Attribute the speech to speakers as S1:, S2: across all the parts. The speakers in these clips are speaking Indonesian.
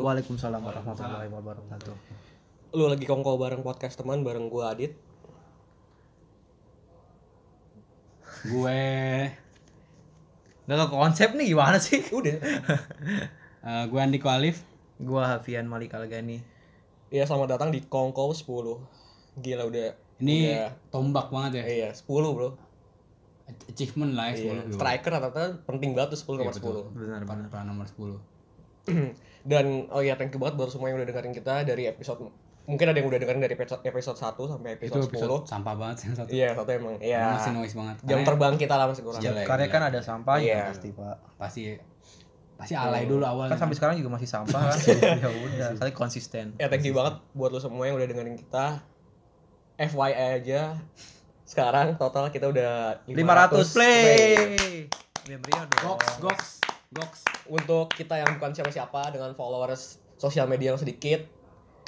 S1: Warahmatullahi wabarakatuh.
S2: Waalaikumsalam warahmatullahi wabarakatuh.
S1: Lu lagi kongko bareng podcast teman bareng gua Adit.
S3: gue
S2: Nggak ke konsep nih gimana sih?
S1: Udah.
S3: eh, gue Andiko Alif
S2: Gua Hafian Malik Algani.
S1: Iya, selamat datang di Kongko 10. Gila udah.
S3: ini
S1: Udah.
S3: tombak banget ya
S1: Iya, 10, Bro.
S3: achievement lah
S1: Iya.
S3: ya 10
S1: Striker rata-rata penting banget tuh 10 nomor
S3: Iya, betul.
S1: 10.
S2: Benar benar.
S3: Nomor 10
S1: Dan oh iya, thank you banget buat semua yang udah dengerin kita dari episode mungkin ada yang udah dengerin dari episode episode 1 sampai
S3: itu
S1: episode 10.
S3: episode sampah banget sih yang satu
S1: Iya, satu emang. Iya.
S3: masih noise banget
S1: Jam
S3: Karena
S1: terbang kita lah masih kurang.
S3: Jelek.
S2: Karya kan ada sampahnya
S1: Iya.
S2: pasti, Pak.
S3: pasti pasti alay dulu awal
S2: Kan sampai sekarang juga masih sampah kan. ya udah, kali konsisten.
S1: Ya thank you banget buat lo semua yang udah dengerin kita. FYI aja sekarang total kita udah
S2: 500 play. Memrio dong.
S3: goks goks goks
S1: Untuk kita yang bukan siapa-siapa dengan followers sosial media yang sedikit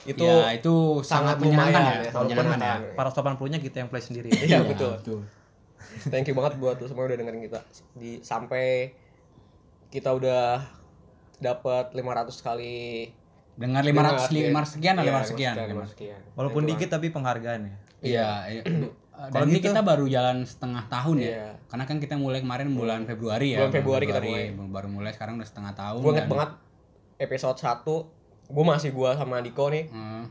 S1: itu
S3: ya itu sangat, menyenangkan
S1: lumayan
S3: ya,
S1: sangat
S3: menyenangkan ya
S1: menyenangkan.
S2: Para 80-nya kita yang play sendiri.
S1: Iya
S3: Iya,
S1: betul. Thank you banget buat lo semua yang udah dengerin kita. Di sampai kita udah dapat 500 kali
S3: dengar 500
S1: Dengar,
S3: 500 sekian lah
S1: Iya,
S3: 500 sekian
S1: 500 sekian.
S2: Walaupun dikit tapi penghargaan ya.
S3: iya iya.
S2: Kalau
S3: dan ini
S2: gitu-
S3: kita baru jalan setengah tahun ya?
S1: Iya.
S3: karena kan kita mulai kemarin bulan Februari ya.
S1: Bulan Februari kita
S3: baru mulai sekarang udah setengah tahun
S1: gue inget banget episode 1 gue masih gue sama Diko nih.
S3: Hmm.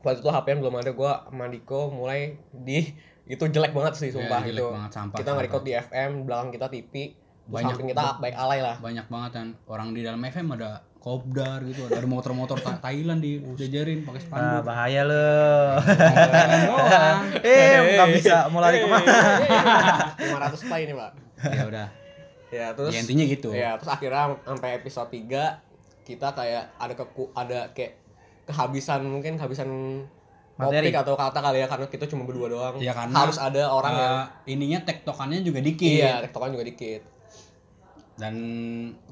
S1: waktu itu HP belum ada gue sama Diko mulai di itu jelek banget sih sumpah
S3: Iya, jelek
S1: itu.
S3: banget, sampah,
S1: kita nge-record di FM belakang kita TV
S3: Banyak-
S1: kita baik alay lah.
S3: banyak banget kan orang di dalam FM ada kopdar gitu ada motor-motor Tha- Thailand dijajarin pakai
S2: Ah,
S3: spanduk.
S2: bahaya lo. Eh, nggak bisa mau lari ke mana?
S1: 500 play ini pak.
S3: Ya udah.
S1: Ya terus
S3: ya intinya gitu.
S1: ya terus akhirnya sampai episode 3 kita kayak ada keku ada kayak kehabisan mungkin kehabisan
S2: Materi.
S1: topik atau kata kali ya karena kita cuma berdua doang.
S3: Ya, karena,
S1: harus ada orang yang
S3: Eh, ininya tektokannya juga dikit.
S1: Iya tektokan juga dikit
S3: dan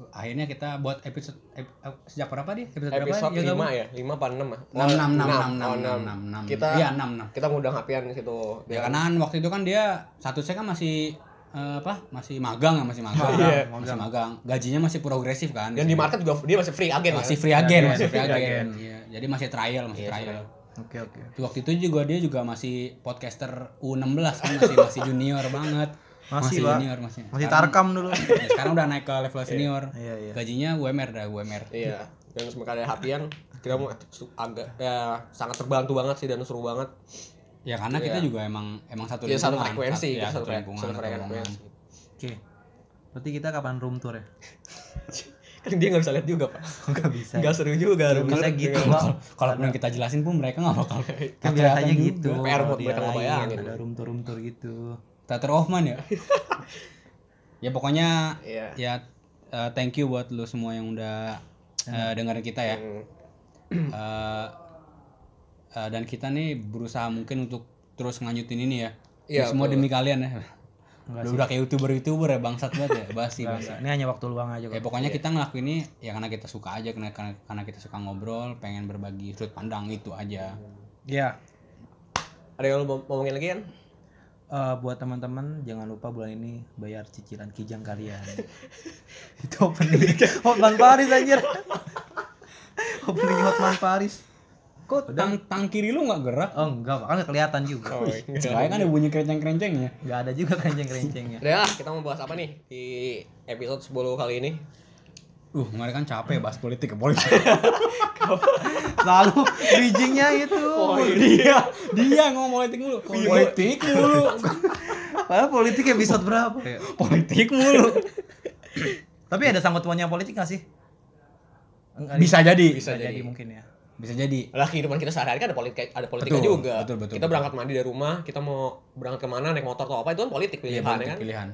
S3: akhirnya kita buat episode ep- ep- sejak berapa dia? Episode,
S1: episode
S3: berapa
S1: 5 ya 5 apa 6 ya?
S3: Enam enam enam
S1: Oh,
S3: enam enam
S1: enam.
S3: enam. enam enam.
S1: Kita
S3: iya enam enam.
S1: kita ngundang Hapian di situ.
S3: Ya karena waktu itu kan dia satu saya kan masih eh, apa? Masih magang ya masih magang.
S1: Iya.
S3: masih magang. gajinya masih progresif kan
S1: dan di market juga dia masih free agen
S3: masih
S1: kan?
S3: free agent
S2: Free
S3: masih free
S2: agent.
S3: agent Iya, jadi masih trial masih
S1: Iya,
S3: trial.
S2: Oke oke.
S3: waktu itu juga dia juga masih podcaster U16 kan masih masih junior banget
S2: Masih, Pak.
S3: junior masih
S2: Masih
S3: Sekarang-
S2: tarkam dulu.
S3: ya, sekarang udah naik ke level senior
S2: Iya iya.
S3: gajinya UMR dah UMR
S1: iya dan semoga ada Hapian kita mau agak ya sangat terbantu banget sih dan seru banget
S3: ya karena kita
S1: Iya.
S3: juga emang emang satu
S1: ya satu frekuensi
S3: Sat- ya,
S1: satu,
S3: satu lingkungan
S1: satu
S3: satu
S1: frekuensi
S2: Oke. Berarti kita kapan room tour ya?
S1: kan dia nggak bisa lihat juga pak
S2: Nggak bisa.
S1: nggak seru juga
S2: bisa gitu, Pak.
S3: Kalau- kalau pun kita jelasin pun mereka nggak bakal
S2: Kan biasanya gitu.
S1: PR buat mereka
S2: lain, Ada room tour room tour gitu.
S3: Theater of Man ya ya pokoknya
S1: Iya.
S3: ya eh, thank you buat lu semua yang udah eh, dengerin kita ya
S1: Hmm.
S3: Eh, eh, dan kita nih berusaha mungkin untuk terus ngelanjutin ini ya
S1: Iya,
S3: Ini semua
S1: betul.
S3: demi kalian ya
S2: Enggak
S3: udah, kayak youtuber youtuber ya bangsat banget ya basi basi.
S2: Ini hanya waktu luang aja
S3: ya
S2: kok.
S3: pokoknya kita ngelakuin ini ya karena kita suka aja karena karena, kita suka ngobrol pengen berbagi sudut pandang itu aja
S2: Ya.
S1: ada yang lu mau ngomongin lagi kan
S2: Eh, buat teman-teman jangan lupa bulan ini bayar cicilan kijang kalian. Itu opening Hotman Paris anjir. opening Hotman Paris.
S3: kok tang tang kiri lu nggak gerak
S2: Oh enggak, kan nggak kelihatan juga.
S1: oh, iya.
S3: Soalnya kan ada bunyi kerenceng-kerencengnya
S2: Enggak ada juga kerenceng-kerencengnya.
S1: Udah, kita mau bahas apa nih di episode 10 kali ini?
S3: Uh, kemarin kan capek bahas politik ke politik.
S2: Lalu bridgingnya itu.
S3: dia, dia ngomong politik mulu. Politik mulu.
S2: Padahal politik episode berapa ya?
S3: politik mulu.
S2: Tapi ada sangkut pautnya politik gak sih? Enggak,
S3: Bisa jadi.
S1: Bisa
S2: bisa jadi.
S1: jadi.
S2: mungkin ya.
S3: Bisa jadi.
S1: Lah kehidupan kita sehari-hari kan ada politik ada politiknya
S3: Betul,
S1: juga.
S3: betul, betul,
S1: kita
S3: betul.
S1: berangkat mandi dari rumah, kita mau berangkat ke mana naik motor atau apa itu kan politik
S3: Iya,
S1: pilihan
S3: politik
S1: kan.
S3: pilihan.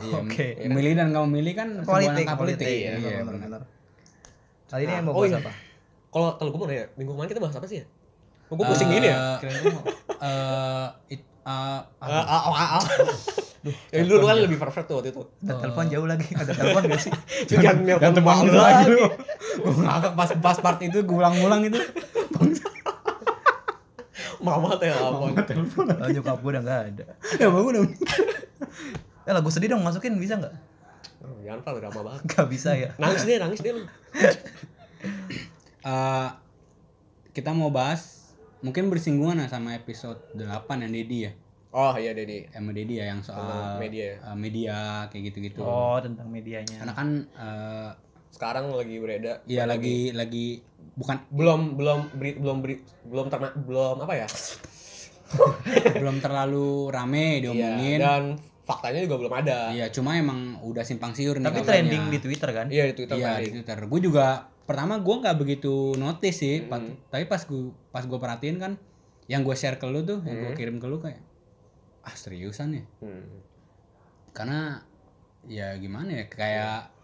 S3: Iya,
S2: Oke.
S3: Memilih dan nggak memilih kan sebuah
S2: Politik, politik.
S3: Iya, iya,
S2: benar. Kali ini yang mau
S1: Oh
S2: bahas
S1: iya.
S2: apa?
S1: Kalau kalau gue mau nanya, minggu kemarin kita bahas apa sih ya? Kok gue pusing gini ya?
S3: Eh,
S2: lu mau-
S3: Eh, it- eh,
S1: Ah,
S3: apa?
S1: ah, ah, ah. Ya, dulu kan lebih perfect tuh waktu itu.
S2: Ada telepon jauh lagi. Ada telepon gak sih?
S1: Jangan malu
S3: banget lagi
S1: lagi.
S3: lu. Gue ngakak pas pas part itu gue ulang-ulang itu.
S1: Mama teh apa?
S2: Oh, nyokap gue udah gak ada.
S3: Ya bang udah.
S2: Eh lagu sedih dong masukin bisa nggak?
S1: Oh, Jangan pak, udah lama banget.
S2: Gak bisa ya.
S1: Nangis deh, nangis deh lu.
S3: eh, kita mau bahas mungkin bersinggungan lah sama episode 8 yang Dedi ya.
S1: Oh iya Dedi.
S3: Sama Dedi ya yang soal
S1: Tentang media ya.
S3: eh, media kayak gitu-gitu.
S2: Oh, tentang medianya.
S3: Karena kan eh,
S1: Sekarang lagi beredar.
S3: ya lagi lagi bukan
S1: belum belum beri, belum beri, belum terna, belum apa ya?
S3: belum terlalu rame
S1: Iya,
S3: diomongin.
S1: dan faktanya juga belum ada.
S3: Iya, cuma emang udah simpang siur nih
S2: Tapi
S3: kabarnya.
S2: trending di Twitter kan?
S1: Iya di Twitter
S3: Iya di Twitter. Gue juga pertama gue nggak begitu notice sih,
S1: Hmm.
S3: Pat- tapi pas gue pas gue perhatiin kan, yang gue share ke lu tuh, yang gue kirim ke lu kayak, ah seriusan ya?
S1: Hmm.
S3: Karena ya gimana ya, kayak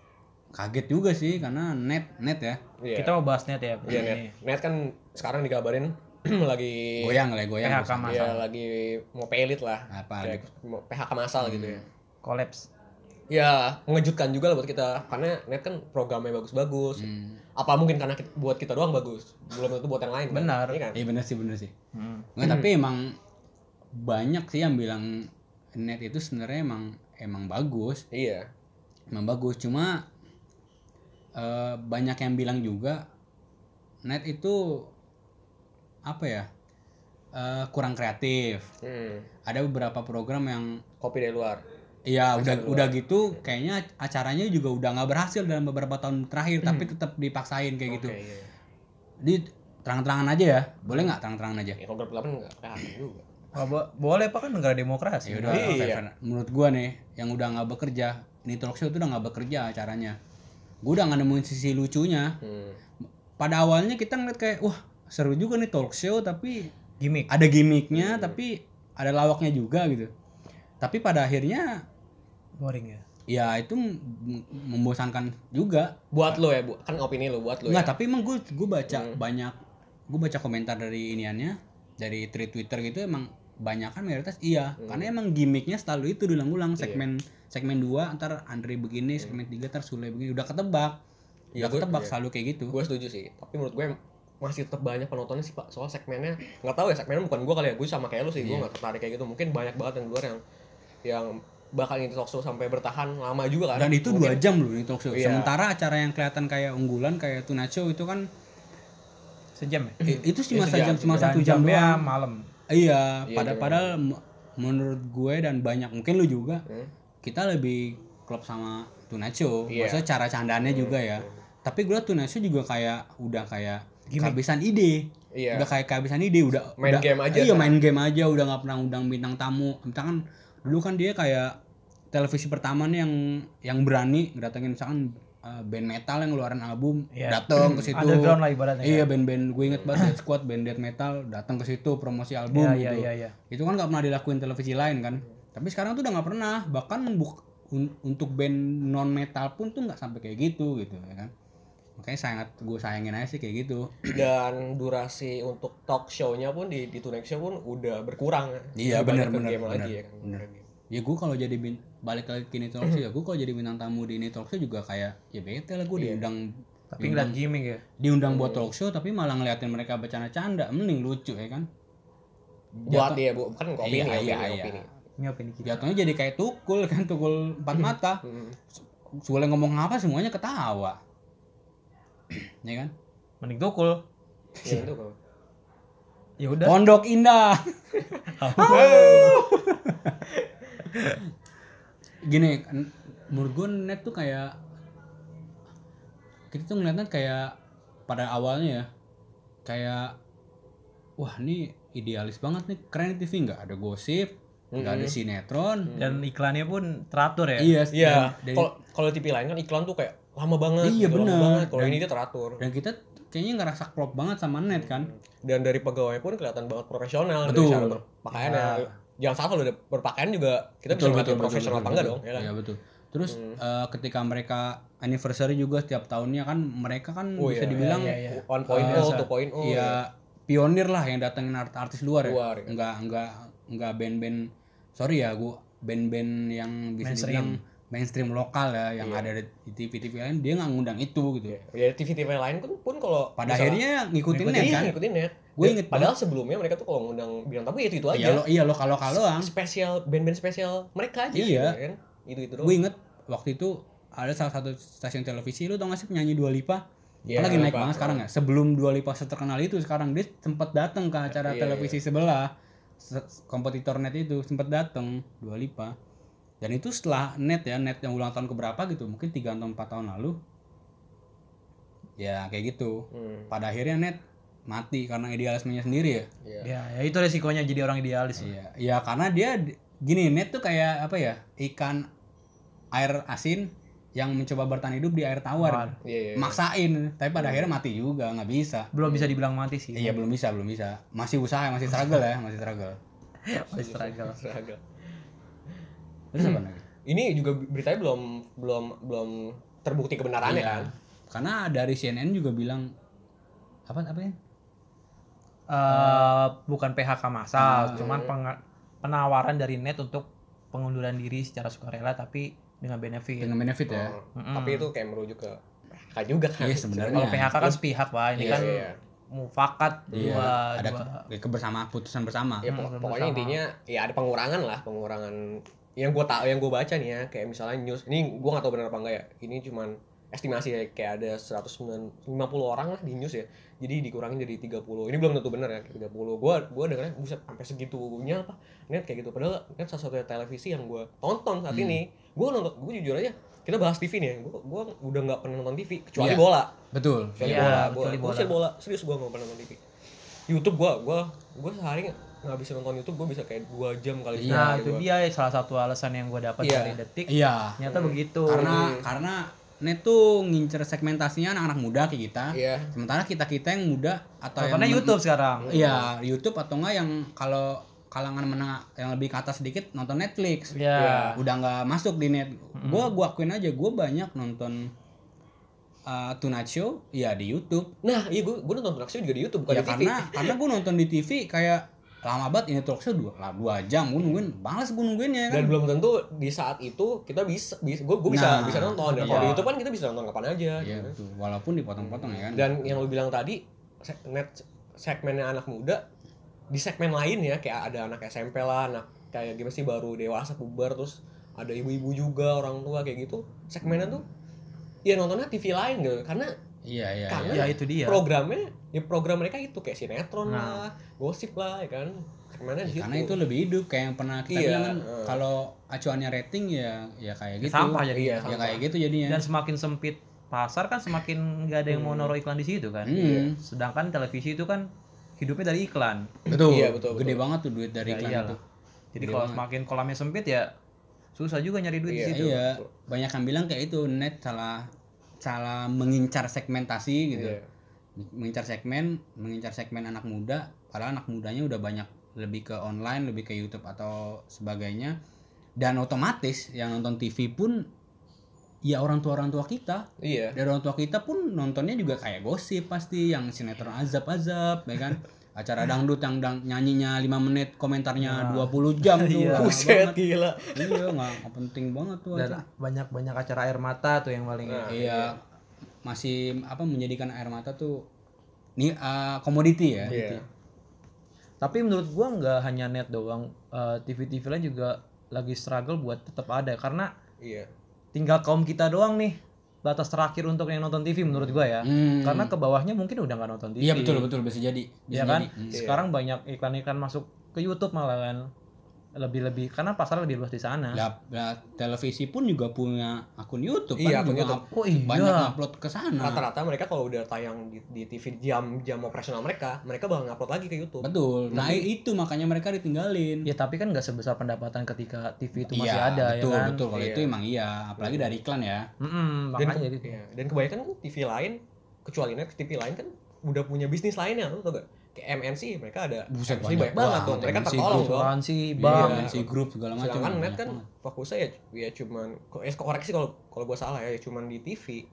S3: kaget juga sih karena net net ya,
S1: Iya.
S2: Kita mau bahas net ya.
S1: Iya
S2: ini.
S1: net. Net kan sekarang dikabarin lagi
S3: goyang lah ya, goyang.
S2: PHK
S3: maksudnya.
S2: mas-
S1: ya lagi mau pelit lah.
S3: Apa
S1: Kayak
S3: gitu?
S1: PHK masal gitu ya.
S2: Collapse.
S1: Ya mengejutkan juga lah buat kita karena net kan programnya bagus-bagus.
S3: Hmm.
S1: Apa mungkin karena kita- buat kita doang bagus, belum tentu buat yang lain. kan?
S2: Benar.
S1: Iya kan?
S3: Iya bener sih bener sih.
S2: Hmm.
S3: Nggak, tapi emang banyak sih yang bilang net itu sebenarnya emang emang bagus.
S1: Iya.
S3: emang bagus cuma eh, banyak yang bilang juga net itu apa ya eh, kurang kreatif
S1: Hmm.
S3: ada beberapa program yang
S1: Kopi dari luar.
S3: ya udah udah gitu kayaknya acaranya juga udah nggak berhasil dalam beberapa tahun terakhir tapi tetap dipaksain kayak gitu
S1: Oke, iya.
S3: di terang-terangan aja ya boleh nggak terang-terangan aja
S1: Ya kalau juga.
S2: Oh, bo- boleh pak kan negara demokrasi.
S3: ya udah
S1: Iya.
S3: fair. menurut gua nih yang udah nggak bekerja ini talk show itu udah nggak bekerja acaranya gua udah nggak nemuin sisi lucunya
S1: Hmm.
S3: pada awalnya kita ngeliat kayak wah seru juga nih talk show tapi
S2: Gimik.
S3: ada gimmicknya tapi ada lawaknya juga gitu tapi pada akhirnya
S2: Boring ya.
S3: ya itu membosankan juga
S1: Buat lo ya, bu. kan opini lo buat lo
S3: nggak
S1: ya.
S3: tapi emang gue gue baca banyak gue baca komentar dari iniannya dari tweet twitter gitu emang banyak kan mayoritas iya karena emang gimmicknya selalu itu diulang-ulang segmen segmen 2 ntar Andre begini segmen 3 ntar Sule begini udah ketebak
S1: Iya,
S3: udah
S1: gua-
S3: ketebak
S1: iya.
S3: selalu kayak gitu
S1: Gue setuju sih. Tapi menurut gue masih tetap banyak penontonnya sih pak. Soal segmennya nggak tahu ya segmennya bukan gue kali ya. Gue sama kayak lo sih. Gue nggak tertarik kayak gitu. Mungkin banyak banget yang luar yang yang bakal ini talk show sampai bertahan lama juga kan.
S3: dan itu dua jam loh ini talk show
S1: Iya.
S3: sementara acara yang kelihatan kayak unggulan kayak Tuna Show itu kan
S2: Sejam ya?
S3: i- itu cuma
S1: sejam,
S3: sejam cuma satu jam doang
S2: malam.
S3: iya
S1: Iya,
S3: pada
S1: jam
S3: padahal menurut gue dan banyak mungkin lu juga
S1: Hmm.
S3: kita lebih klop sama Tuna Show
S1: Iya.
S3: maksudnya cara candaannya juga ya tapi gue Tuna Show juga kayak udah kayak kehabisan ide
S1: Iya.
S3: udah kayak kehabisan ide udah
S1: Main
S3: udah-
S1: game aja
S3: iya
S1: kan?
S3: main game aja udah nggak pernah undang bintang tamu misalkan dulu kan dia kayak televisi pertama nih yang yang berani ngedatengin misalkan uh, band metal yang ngeluarin album
S2: Iya.
S3: datang ke situ
S2: Underground lah ibaratnya.
S3: iya band-band gue inget banget Squad band death metal datang ke situ promosi album
S2: Iya, iya,
S3: gitu
S2: iya, iya.
S3: itu kan nggak pernah dilakuin televisi lain kan tapi sekarang tuh udah nggak pernah bahkan buk- un- untuk band non metal pun tuh nggak sampai kayak gitu gitu ya kan makanya sangat gue sayangin aja sih kayak gitu
S1: dan durasi untuk talk show-nya pun di di Tonight Show pun udah berkurang.
S3: Iya, benar, benar,
S1: game lagi
S3: benar,
S1: ya kan.
S3: benar. ya gue kalau jadi bin, balik lagi ke ini talk show ya gue kalau jadi bintang tamu di ini talk show juga kayak ya bete lah gue diundang
S2: Tapi ngeliat gimmick ya.
S3: diundang buat talk show tapi malah ngeliatin mereka bercanda-canda mending lucu ya kan
S1: Buat dia bu, kan opini,
S3: Iya,
S1: opini,
S3: iya, iya.
S1: opini.
S2: Ini opini kita.
S3: jatuhnya jadi kayak tukul kan tukul empat mata
S1: Hmm.
S3: Soalnya ngomong apa semuanya ketawa ya kan?
S2: Mending tukul.
S1: Ya, itu kok.
S2: Ya udah.
S3: Pondok Indah. Gini menurut gue net tuh kayak kita tuh ngeliatnya kayak pada awalnya ya kayak wah ini idealis banget nih keren TV nggak ada gosip nggak ada sinetron.
S2: Dan iklannya pun teratur ya.
S3: iya
S1: Iya, kalau kalau TV lain kan iklan tuh kayak lama banget.
S3: Iya,
S1: gitu, banget. Kalau ini dia teratur.
S3: dan kita kayaknya ngerasa klop banget sama net kan
S1: Dan dari pegawai pun kelihatan banget profesional
S3: Betul.
S1: dari cara berpakaiannya. Jangan salah kalau udah berpakaian juga kita bisa ngeliat dia profesional apa enggak dong, ya kan?
S3: Iya betul. Terus eh, ketika mereka anniversary juga setiap tahunnya kan mereka kan
S1: Oh,
S3: bisa
S1: iya,
S3: dibilang
S2: iya, iya.
S1: 1.0, 2.0.
S3: ya pionir lah yang datengin art artis luar ya.
S1: Luar, ya.
S3: Enggak enggak enggak band-band sorry ya gua band-band yang bisa dibilang mainstream lokal ya yang ada di TV-TV lain dia nggak ngundang itu gitu.
S1: Ya TV-TV lain pun, pun kalau
S3: Pada
S1: misalnya-
S3: akhirnya ngikutin net
S1: Iya,
S3: kan.
S1: ngikutin net.
S3: Gue
S1: Dan
S3: inget
S1: Padahal sebelumnya mereka tuh kalau ngundang bintang tamu ya itu itu aja.
S3: Iya lo iya lo kalau kaloang.
S1: Spesial band-band spesial mereka aja.
S3: Iya.
S1: gitu kan? Itu itu doang.
S3: Gue inget waktu itu ada salah satu stasiun televisi lu tau gak sih penyanyi Dua Lipa
S1: Iya,
S3: Kan lagi naik banget sekarang ya. Sebelum Dua Lipa terkenal itu sekarang dia sempat datang ke acara
S1: Iya,
S3: televisi sebelah. Se- Kompetitor net itu sempat datang Dua Lipa. Dan itu setelah net ya, net yang ulang tahun keberapa gitu, mungkin 3 atau 4 tahun lalu. Ya kayak gitu.
S1: Hmm.
S3: Pada akhirnya net mati karena idealismenya sendiri ya.
S1: Iya.
S2: Ya, ya itu resikonya jadi orang idealis.
S3: Iya, ya karena dia gini net tuh kayak apa ya? Ikan air asin yang mencoba bertahan hidup di air tawar.
S1: Iya, iya.
S3: Maksain, tapi pada akhirnya mati juga, nggak bisa.
S2: Belum bisa dibilang mati sih.
S3: Iya, belum bisa, belum bisa. Masih usaha, masih struggle ya, masih struggle.
S2: Masih struggle.
S3: Terus apa lagi?
S1: Ini juga beritanya belum belum belum terbukti kebenarannya
S3: Iya.
S1: kan.
S3: Karena dari CNN juga bilang apa apa ya?
S2: Eh, bukan PHK massal,
S3: Ah,
S2: cuman penawaran dari net untuk pengunduran diri secara sukarela tapi dengan benefit.
S3: Dengan benefit ya.
S1: Oh,
S2: Mm-mm.
S1: Tapi itu kayak merujuk ke PHK juga kan.
S3: Iya, sebenarnya.
S2: Kalau PHK kan sepihak pak, ini
S1: Iya,
S2: kan
S1: iya.
S2: mufakat
S3: Iya,
S2: dua,
S3: ada
S2: dua.
S3: ke- kebersamaan putusan bersama.
S1: Ya,
S2: Hmm,
S1: pok-
S2: bersama.
S1: pokoknya intinya ya ada pengurangan lah, pengurangan yang gue tak yang gue baca nih ya kayak misalnya news ini gue nggak tahu benar apa enggak ya ini cuman estimasi ya kayak ada 150 orang lah di news ya jadi dikurangin jadi 30 ini belum tentu benar ya kayak 30 gue gue dengarnya buset sampai segitunya apa net kayak gitu padahal net salah satu televisi yang gue tonton saat
S3: Hmm.
S1: ini gue nonton gue jujur aja kita bahas TV nih ya gue gue udah nggak pernah nonton TV kecuali
S3: Iya.
S1: bola
S3: Betul.
S1: kecuali
S2: Iya,
S1: bola gue
S2: bola.
S1: bola serius gue nggak pernah nonton TV YouTube gue gue gue sehari nggak bisa nonton YouTube gue bisa kayak dua jam kali
S3: Iya,
S2: Nah itu
S1: gua.
S2: dia salah satu alasan yang gue dapat
S1: Iya.
S2: dari detik.
S3: Iya.
S2: Ternyata begitu.
S3: Karena karena net tuh ngincer segmentasinya anak-anak muda kayak kita.
S1: iya
S3: Sementara kita-kita yang muda atau
S2: Nontonnya
S3: yang
S2: YouTube sekarang.
S3: Iya, YouTube atau enggak yang kalau kalangan menengah yang lebih ke atas sedikit nonton Netflix.
S2: Ya.
S3: Udah nggak masuk di net. Gua gua akuin aja gua banyak nonton uh, Tonight Show ya di YouTube.
S1: nah iya gue gue nonton talk show juga di YouTube bukan
S3: ya
S1: di TV
S3: karena karena gua nonton di TV kayak lama banget ini talk show dua, lah, dua jam gue nungguin balas gue nungguinnya kan
S1: dan belum tentu di saat itu kita bisa, bisa gue gue bisa
S3: Nah,
S1: bisa nonton dan kalau
S2: iya.
S1: di YouTube kan kita bisa nonton kapan aja
S3: Iya
S1: gitu.
S3: betul. walaupun dipotong-potong ya kan
S1: dan yang lu bilang tadi net segmennya anak muda di segmen lain ya kayak ada anak SMP lah anak kayak gimana sih baru dewasa puber terus ada ibu-ibu juga orang tua kayak gitu segmennya tuh ya nontonnya TV lain gitu karena
S3: iya iya
S1: Karena
S3: iya.
S2: Ya itu dia.
S1: programnya ya program mereka itu kayak sinetron
S2: Nah.
S1: lah gosip lah ya kan segmennya di situ
S3: karena itu lebih hidup kayak yang pernah kita
S1: Iya,
S3: bilang kan
S1: eh.
S3: kalau acuannya rating ya ya kayak gitu
S2: Sampah
S1: Iya,
S2: jadinya.
S3: ya
S1: sampah.
S3: kayak gitu jadinya
S2: Dan semakin sempit pasar kan semakin nggak ada yang mau
S1: Hmm.
S2: naruh iklan di situ kan.
S3: Hmm.
S2: Sedangkan televisi itu kan hidupnya dari iklan.
S3: betul
S1: Iya, betul,
S3: gede
S1: betul.
S3: banget tuh duit dari
S2: Ya
S3: iklan
S2: iyalah.
S3: itu
S2: Jadi
S3: Gede
S2: kalau
S3: banget.
S2: semakin kolamnya sempit ya susah juga nyari duit
S1: Iya,
S2: di situ.
S3: iya banyak yang bilang kayak itu net salah salah mengincar segmentasi gitu.
S1: Iya.
S3: mengincar segmen mengincar segmen anak muda padahal anak mudanya udah banyak lebih ke online lebih ke YouTube atau sebagainya. Dan otomatis yang nonton TV pun ya orang tua orang tua kita.
S1: Iya.
S3: Dari orang tua kita pun nontonnya juga kayak gosip pasti yang sinetron azab-azab ya kan acara dangdut yang dang, nyanyinya 5 menit komentarnya 20 jam tuh
S2: Iya.
S1: buset gila.
S3: Iya nggak nggak penting banget tuh
S2: Dan
S3: acara.
S2: banyak banyak acara air mata tuh yang paling
S1: Nah,
S3: iya masih apa menjadikan air mata tuh nih uh, komoditi ya.
S1: Iya.
S2: Tapi menurut gua nggak hanya net doang, eh, TV-TV lain juga lagi struggle buat tetap ada karena
S1: iya.
S2: tinggal kaum kita doang nih batas terakhir untuk yang nonton TV menurut gua ya.
S3: Hmm.
S2: Karena ke bawahnya mungkin udah nggak nonton TV.
S3: iya betul betul bisa jadi bisa
S2: Ya kan?
S3: jadi. Hmm.
S2: Sekarang banyak iklan-iklan masuk ke YouTube malah kan. Lebih-lebih karena pasar lebih luas di sana.
S3: Lah, lah, televisi pun juga punya akun YouTube
S1: Iya,
S3: kan
S1: akun
S3: juga
S1: YouTube.
S3: up-
S2: Oh iya.
S3: banyak upload ke sana
S1: rata-rata mereka kalau udah tayang di, di TV jam jam operasional mereka mereka bakal ngupload lagi ke YouTube
S3: betul nah itu makanya mereka ditinggalin
S2: Ya tapi kan nggak sebesar pendapatan ketika TV itu masih
S3: iya,
S2: ada
S3: betul,
S2: ya kan.
S3: betul kalau
S1: Iya.
S3: itu emang iya apalagi dari iklan ya
S1: dan,
S2: makanya
S1: ke-
S2: gitu.
S1: iya. dan kebanyakan kan TV lain kecuali net TV lain kan udah punya bisnis lainnya lu tau gak kayak MNC mereka ada
S3: Buset,
S1: MNC banyak
S3: banyak
S1: banget tuh mereka
S3: MNC
S1: tertolong dong
S2: Asuransi,
S3: Iya,
S2: bank.
S3: si grup segala macam
S1: sedangkan net kan
S3: banget.
S1: fokusnya ya, ya cuman ko- eh, koreksi kalau kalau gua salah ya, ya cuman di TV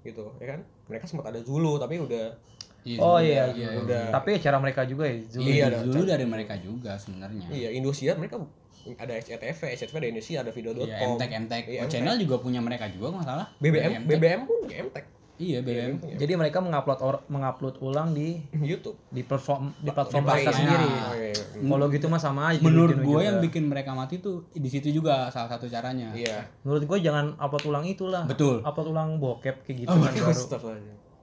S1: gitu ya kan mereka sempat ada Zulu tapi udah
S3: Iya,
S2: Oh
S3: Zulu,
S2: iya,
S3: iya,
S1: udah
S2: Tapi ya cara mereka juga ya. Zulu.
S1: Iya,
S3: iya,
S1: ada-
S3: dulu dari mereka juga sebenarnya
S1: iya Indosiar mereka ada SCTV SCTV ada Indonesia ada video.com
S3: Iya, MTek, MTek.
S1: Iya,
S3: Oh, channel juga punya mereka juga nggak salah.
S1: BBM. BBM pun punya MTek
S3: Iya, BBM.
S1: punya
S2: Jadi mereka mengupload or, mengupload ulang di
S1: YouTube
S2: di platform di platform
S1: Di
S2: mereka
S1: Paris.
S2: sendiri.
S1: Oh, iya, iya.
S2: Kalau gitu mah sama aja.
S3: Menurut
S2: bikin
S3: gue
S2: juga.
S3: yang bikin mereka mati tuh di situ juga salah satu caranya.
S1: Iya.
S2: menurut gue jangan upload ulang itulah.
S3: Betul.
S2: Upload ulang bokep kayak gitu
S3: Oh,
S2: kan baru.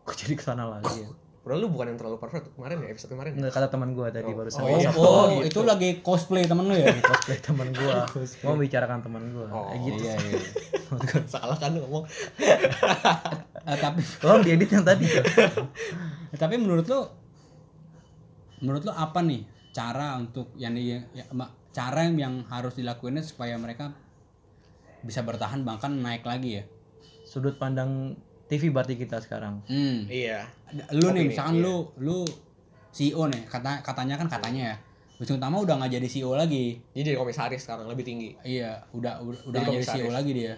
S2: Kok jadi ke sana lagi ya?
S1: Padahal lu bukan yang terlalu perfect kemarin ya episode kemarin.
S2: Nggak, kata teman gua tadi
S1: Oh.
S2: barusan.
S1: Oh,
S3: Oh,
S1: iya.
S3: oh,
S1: gitu.
S3: itu lagi cosplay temen lu ya?
S2: cosplay teman gua. Mau bicarakan teman gua.
S1: Oh,
S2: Kayak gitu.
S3: iya, iya.
S1: Salah kan lu ngomong.
S3: Eh, tapi
S2: Tolong diedit yang tadi.
S3: Eh, tapi menurut lu menurut lu apa nih cara untuk yang di ya, ma- cara yang, yang harus dilakuinnya supaya mereka bisa bertahan bahkan naik lagi ya
S2: Sudut pandang TV berarti kita sekarang.
S3: hmm.
S1: Iya.
S3: lu nih
S1: Opini,
S3: misalkan
S1: iya.
S3: lu lu CEO nih kata katanya kan katanya ya Wisnu Tama udah nggak jadi CEO lagi
S1: Jadi jadi komisaris sekarang lebih tinggi.
S3: iya udah udah
S1: Jadi
S3: nggak jadi. CEO lagi dia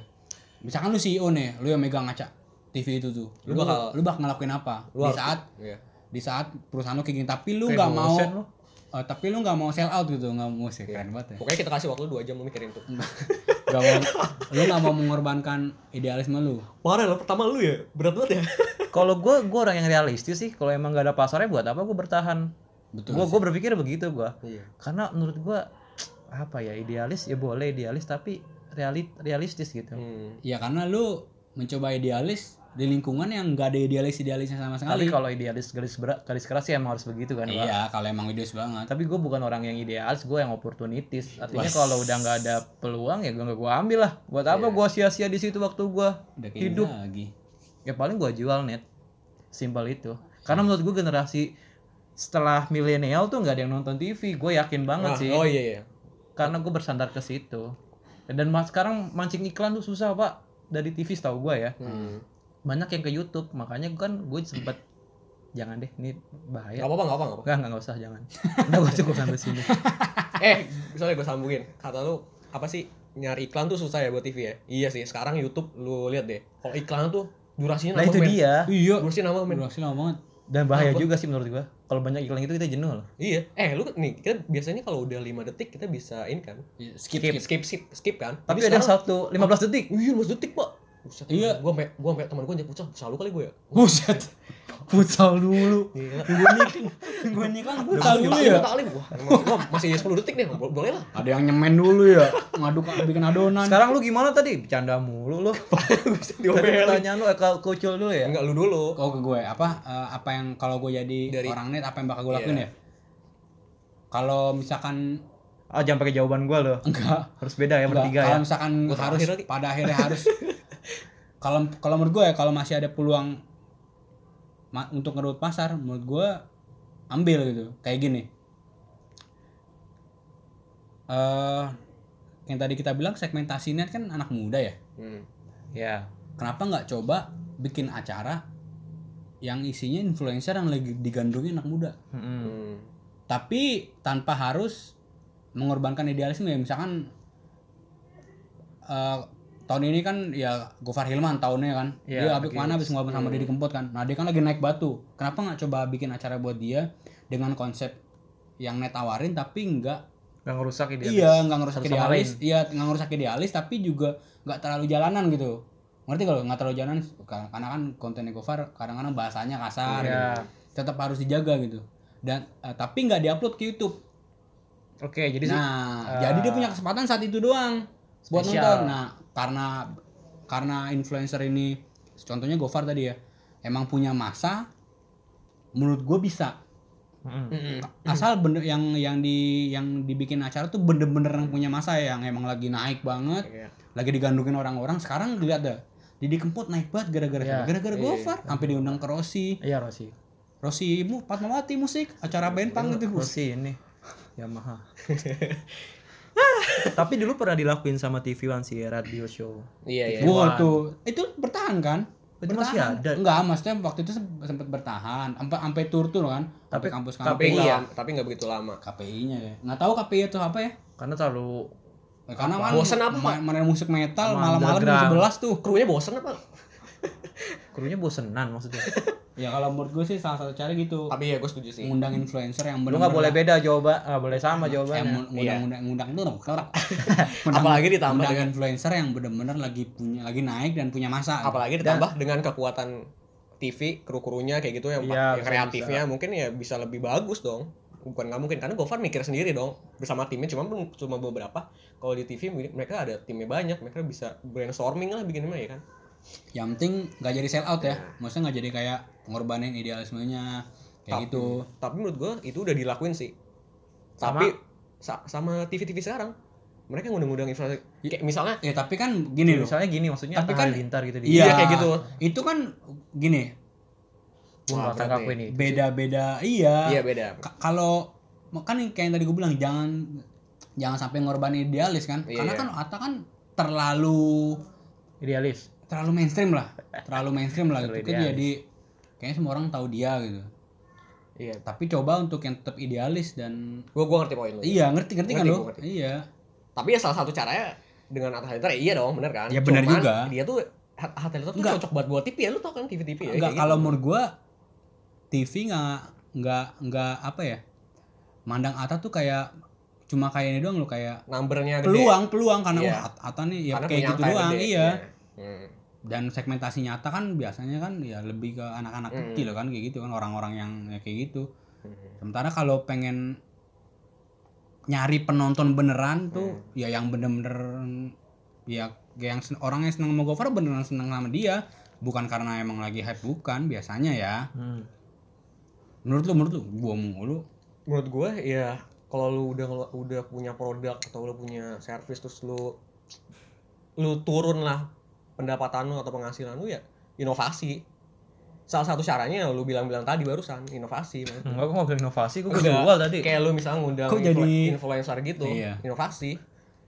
S3: misalkan lu CEO nih lu yang megang ngaca TV itu tuh lu,
S1: Lu bakal-
S3: lu bakal ngelakuin apa
S1: Lu
S3: di saat
S1: Iya.
S3: di saat perusahaan lu kayak gini tapi lu
S2: Kayak
S3: nggak mau
S2: lu.
S3: Eh, tapi lu nggak mau sell out gitu nggak mau sih
S1: Iya.
S3: keren banget ya
S1: Pokoknya kita kasih waktu 2 jam lu mikirin tuh.
S3: Gak mau lu nggak mau mengorbankan idealisme lu
S1: Parah lo pertama lu ya. Berat banget ya.
S2: Kalau gua gua orang yang realistis sih. Kalau emang gak ada pasarnya buat apa gua bertahan?
S3: betul
S2: Gua gua berpikir begitu gua.
S1: Iya.
S2: Karena menurut gua apa ya idealis ya boleh idealis tapi reali realistis gitu.
S1: Hmm.
S3: ya karena lu mencoba idealis di lingkungan yang nggak ada idealis idealisnya sama
S2: Tapi
S3: sekali
S2: kalau idealis garis berat garis keras sih emang harus begitu kan. Pak.
S3: iya kalau emang idealis banget
S2: Tapi gue bukan orang yang idealis, gue yang oportunitis. Artinya kalau udah nggak ada peluang ya gue nggak gue ambil lah. Buat apa gue sia-sia di situ waktu gue hidup?
S3: lagi
S2: Ya paling gue jual net. Simpel itu. Karena menurut gue generasi setelah milenial tuh nggak ada yang nonton TV. Gue yakin banget
S1: Ah,
S2: sih.
S1: Oh iya iya.
S2: Karena gue bersandar ke situ. Dan mas sekarang mancing iklan tuh susah pak dari TV setahu gue ya.
S1: Hmm.
S2: Banyak yang ke YouTube. Makanya kan gue sempet jangan deh ini bahaya.
S1: Gak apa-apa, gak apa-apa, gak apa.
S2: Enggak, enggak, enggak usah, jangan. Udah gue cukup sampai sini.
S1: Eh, misalnya gue sambungin. Kata lu apa sih nyari iklan tuh susah ya buat TV ya? Iya sih, sekarang YouTube lu lihat deh. Kalau iklan tuh durasinya
S2: Nah itu
S1: men.
S2: dia.
S3: iya
S1: Durasinya nambah, men.
S3: durasi lama banget
S2: Dan bahaya juga sih menurut gua. Kalau banyak iklan itu kita jenuh loh.
S1: Iya. Eh, lu nih, kita biasanya kalau udah 5 detik kita bisa in kan?
S3: Iya, skip
S1: Skip,
S3: skip
S1: skip, skip, skip kan?
S2: Tapi
S1: Tapi
S2: ada
S1: sekarang,
S2: satu 15 detik.
S1: Iya, 15 detik, Pak. Buset,
S3: Iya.
S1: Gua sampai gua sampai teman gua nyebut selalu kali gue ya.
S3: buset futsal dulu
S1: Gila.
S3: gue nih gue nih kan futsal dulu ya
S1: Taklim gua. Gua masih 10 detik bo- boleh lah.
S3: ada yang nyemen dulu ya ngaduk bikin adonan
S2: Sekarang lu gimana tadi? Bercanda mulu lu. Pertanyaan lu eh, kalau kucul dulu ya.
S1: Enggak lu dulu.
S3: kau ke gue apa eh, apa yang kalau gue jadi
S1: Dari-
S3: orang net apa yang bakal gue lakuin
S1: Iya.
S3: ya kalau misalkan
S2: Ah jangan pakai jawaban gua loh.
S3: enggak
S2: Harus beda ya bertiga
S3: kalau
S2: ya.
S3: misalkan
S1: Gua
S3: harus pada akhirnya harus kalau kalau menurut gue ya kalau masih ada peluang ma- untuk ngerut pasar menurut gue ambil gitu kayak gini eh yang tadi kita bilang segmentasi net kan anak muda ya
S1: Hmm.
S2: Ya.
S3: kenapa nggak coba bikin acara yang isinya influencer yang lagi digandrungi anak muda
S2: Mm-mm.
S1: Hmm.
S3: tapi tanpa harus mengorbankan idealisme ya misalkan eh, tahun ini kan ya Gofar Hilman tahunnya kan.
S2: Iya,
S3: dia habis
S2: lagi-
S3: mana habis ngobrol sama Didi Kempot kan. Nah dia kan lagi naik batu. Kenapa nggak coba bikin acara buat dia dengan konsep yang net tawarin tapi nggak
S2: Gak ngerusak ide.
S3: iya nggak ngerusak
S2: sama
S3: idealis iya nggak ngerusak idealis tapi juga nggak terlalu jalanan gitu. Ngerti kalau nggak terlalu jalanan? Karena kan kontennya Gofar kadang-kadang bahasanya kasar
S2: Iya.
S3: gitu. tetap harus dijaga gitu. Dan eh, tapi nggak diupload ke YouTube.
S2: Oke, jadi sih
S3: nah
S2: eh,
S3: jadi dia punya kesempatan saat itu doang buat
S2: Spesial.
S3: nonton. Nah karena karena influencer ini contohnya Gofar tadi ya emang punya masa menurut gue bisa asal bener yang yang di yang dibikin acara tuh bener-bener yang punya masa ya, yang emang lagi naik banget
S1: Iya.
S3: lagi digandungin orang-orang sekarang lihat dah Didi Kempot naik banget gara-gara
S2: Iya.
S3: gara-gara
S1: Iya.
S3: Gofar sampai diundang ke Rossi
S2: Iya Rosi.
S3: Rossi mu Fatmawati musik acara band punk gitu
S2: Rosi ini Yamaha. Tapi dulu pernah dilakuin sama TV One sih radio show.
S1: Iya, iya.
S3: Wah tuh itu bertahan kan
S2: Itu masih ada.
S3: enggak maksudnya waktu itu sempat bertahan sampai sampai tur tur kan
S2: Tapi
S3: kampus
S1: Tapi
S3: kampus
S1: enggak, tapi enggak begitu lama.
S3: KPI-nya ya nggak tahu KPI itu apa ya
S2: Karena terlalu
S3: Ya, karena kan
S1: Bosen apa,
S3: ma- main musik metal malam-malam jam
S2: underground.
S3: 11 tuh
S1: Krunya bosen apa?
S2: krunya bosenan maksudnya.
S3: Ya kalau menurut gue sih salah satu cara gitu.
S1: Tapi ya gue setuju sih.
S3: Ngundang influencer yang
S2: Lu nggak boleh beda jawaban, nggak boleh sama
S3: yang
S2: jawabannya.
S3: ngundang ngundang ngundang itu
S1: Apalagi ditambah
S3: ngundang
S1: dengan
S3: influencer yang bener-bener lagi punya lagi naik dan punya masa.
S1: apalagi ditambah dengan kekuatan TV kru-krunya kayak gitu yang,
S2: Iya,
S1: yang
S2: bisa,
S1: kreatifnya mungkin ya bisa lebih bagus dong bukan nggak mungkin karena Gofar mikir sendiri dong bersama timnya cuma cuma beberapa kalau di TV mereka ada timnya banyak mereka bisa brainstorming lah bikin ya kan
S3: Yang penting nggak jadi sell out ya.
S1: Iya.
S3: Maksudnya nggak jadi kayak ngorbanin idealismenya kayak gitu.
S1: tapi menurut gue itu udah dilakuin sih.
S2: Sama-
S1: tapi sa- sama TV-TV sekarang. Mereka ngundang-ngundang influencer kayak misalnya
S3: ya tapi kan gini loh.
S2: Misalnya gini maksudnya
S3: Tapi kan-
S2: Halilintar gitu di
S3: iya
S1: Iya, kayak gitu.
S3: itu kan gini.
S2: Nggak
S3: beda-beda iya.
S1: Iya beda.
S3: Ka- kalau kan kayak yang tadi gue bilang jangan jangan sampai ngorbanin idealis kan?
S1: Iya.
S3: karena kan Atta kan terlalu
S2: idealis.
S3: terlalu mainstream lah. Terlalu mainstream lah gitu. Kan jadi kayaknya semua orang tahu dia gitu.
S1: Iya.
S3: Tapi coba untuk yang tetap idealis dan
S1: gue gue ngerti poin lu.
S3: Iya ngerti ngerti kan
S1: Ngerti,
S3: lo
S1: gua ngerti.
S3: iya.
S1: Tapi ya salah satu caranya dengan Atta Halilintar ya iya dong bener kan?
S3: Ya, bener
S1: Cuman
S3: juga.
S1: dia tuh Atta Halilintar tuh cocok buat buat TV ya lu tau kan TV-TV ya
S3: enggak kalau
S1: gitu.
S3: menurut gua TV nggak nggak nggak apa ya? Mandang Atta tuh kayak cuma kayak ini doang lo kayak
S1: numbernya gede.
S3: peluang peluang karena
S1: Iya.
S3: wah At- Atta nih ya
S1: Karena
S3: kayak gitu doang
S1: gede,
S3: iya.
S1: Hmm.
S3: Dan segmentasi nyata kan biasanya kan ya lebih ke anak-anak
S1: Hmm.
S3: kecil kan kayak gitu kan orang-orang yang ya kayak gitu
S1: Hmm.
S3: sementara kalau pengen nyari penonton beneran tuh
S1: Hmm.
S3: ya yang bener-bener ya yang sen- orang yang seneng sama Gofar beneran seneng sama dia bukan karena emang lagi hype bukan biasanya ya
S2: hmm.
S3: menurut lu menurut lu gua mulu
S1: menurut gue ya kalau lu udah udah punya produk atau lu punya service terus lu lu turun lah pendapatan lu atau penghasilan lu ya inovasi. Salah satu caranya ya lu bilang-bilang tadi barusan inovasi
S2: enggak gue nggak bilang inovasi gue
S1: Enggak,
S2: jual tadi.
S1: Kayak lu misalnya ngundang
S3: Kok
S1: influ-
S3: jadi-
S1: influencer gitu
S3: Iya.
S1: inovasi.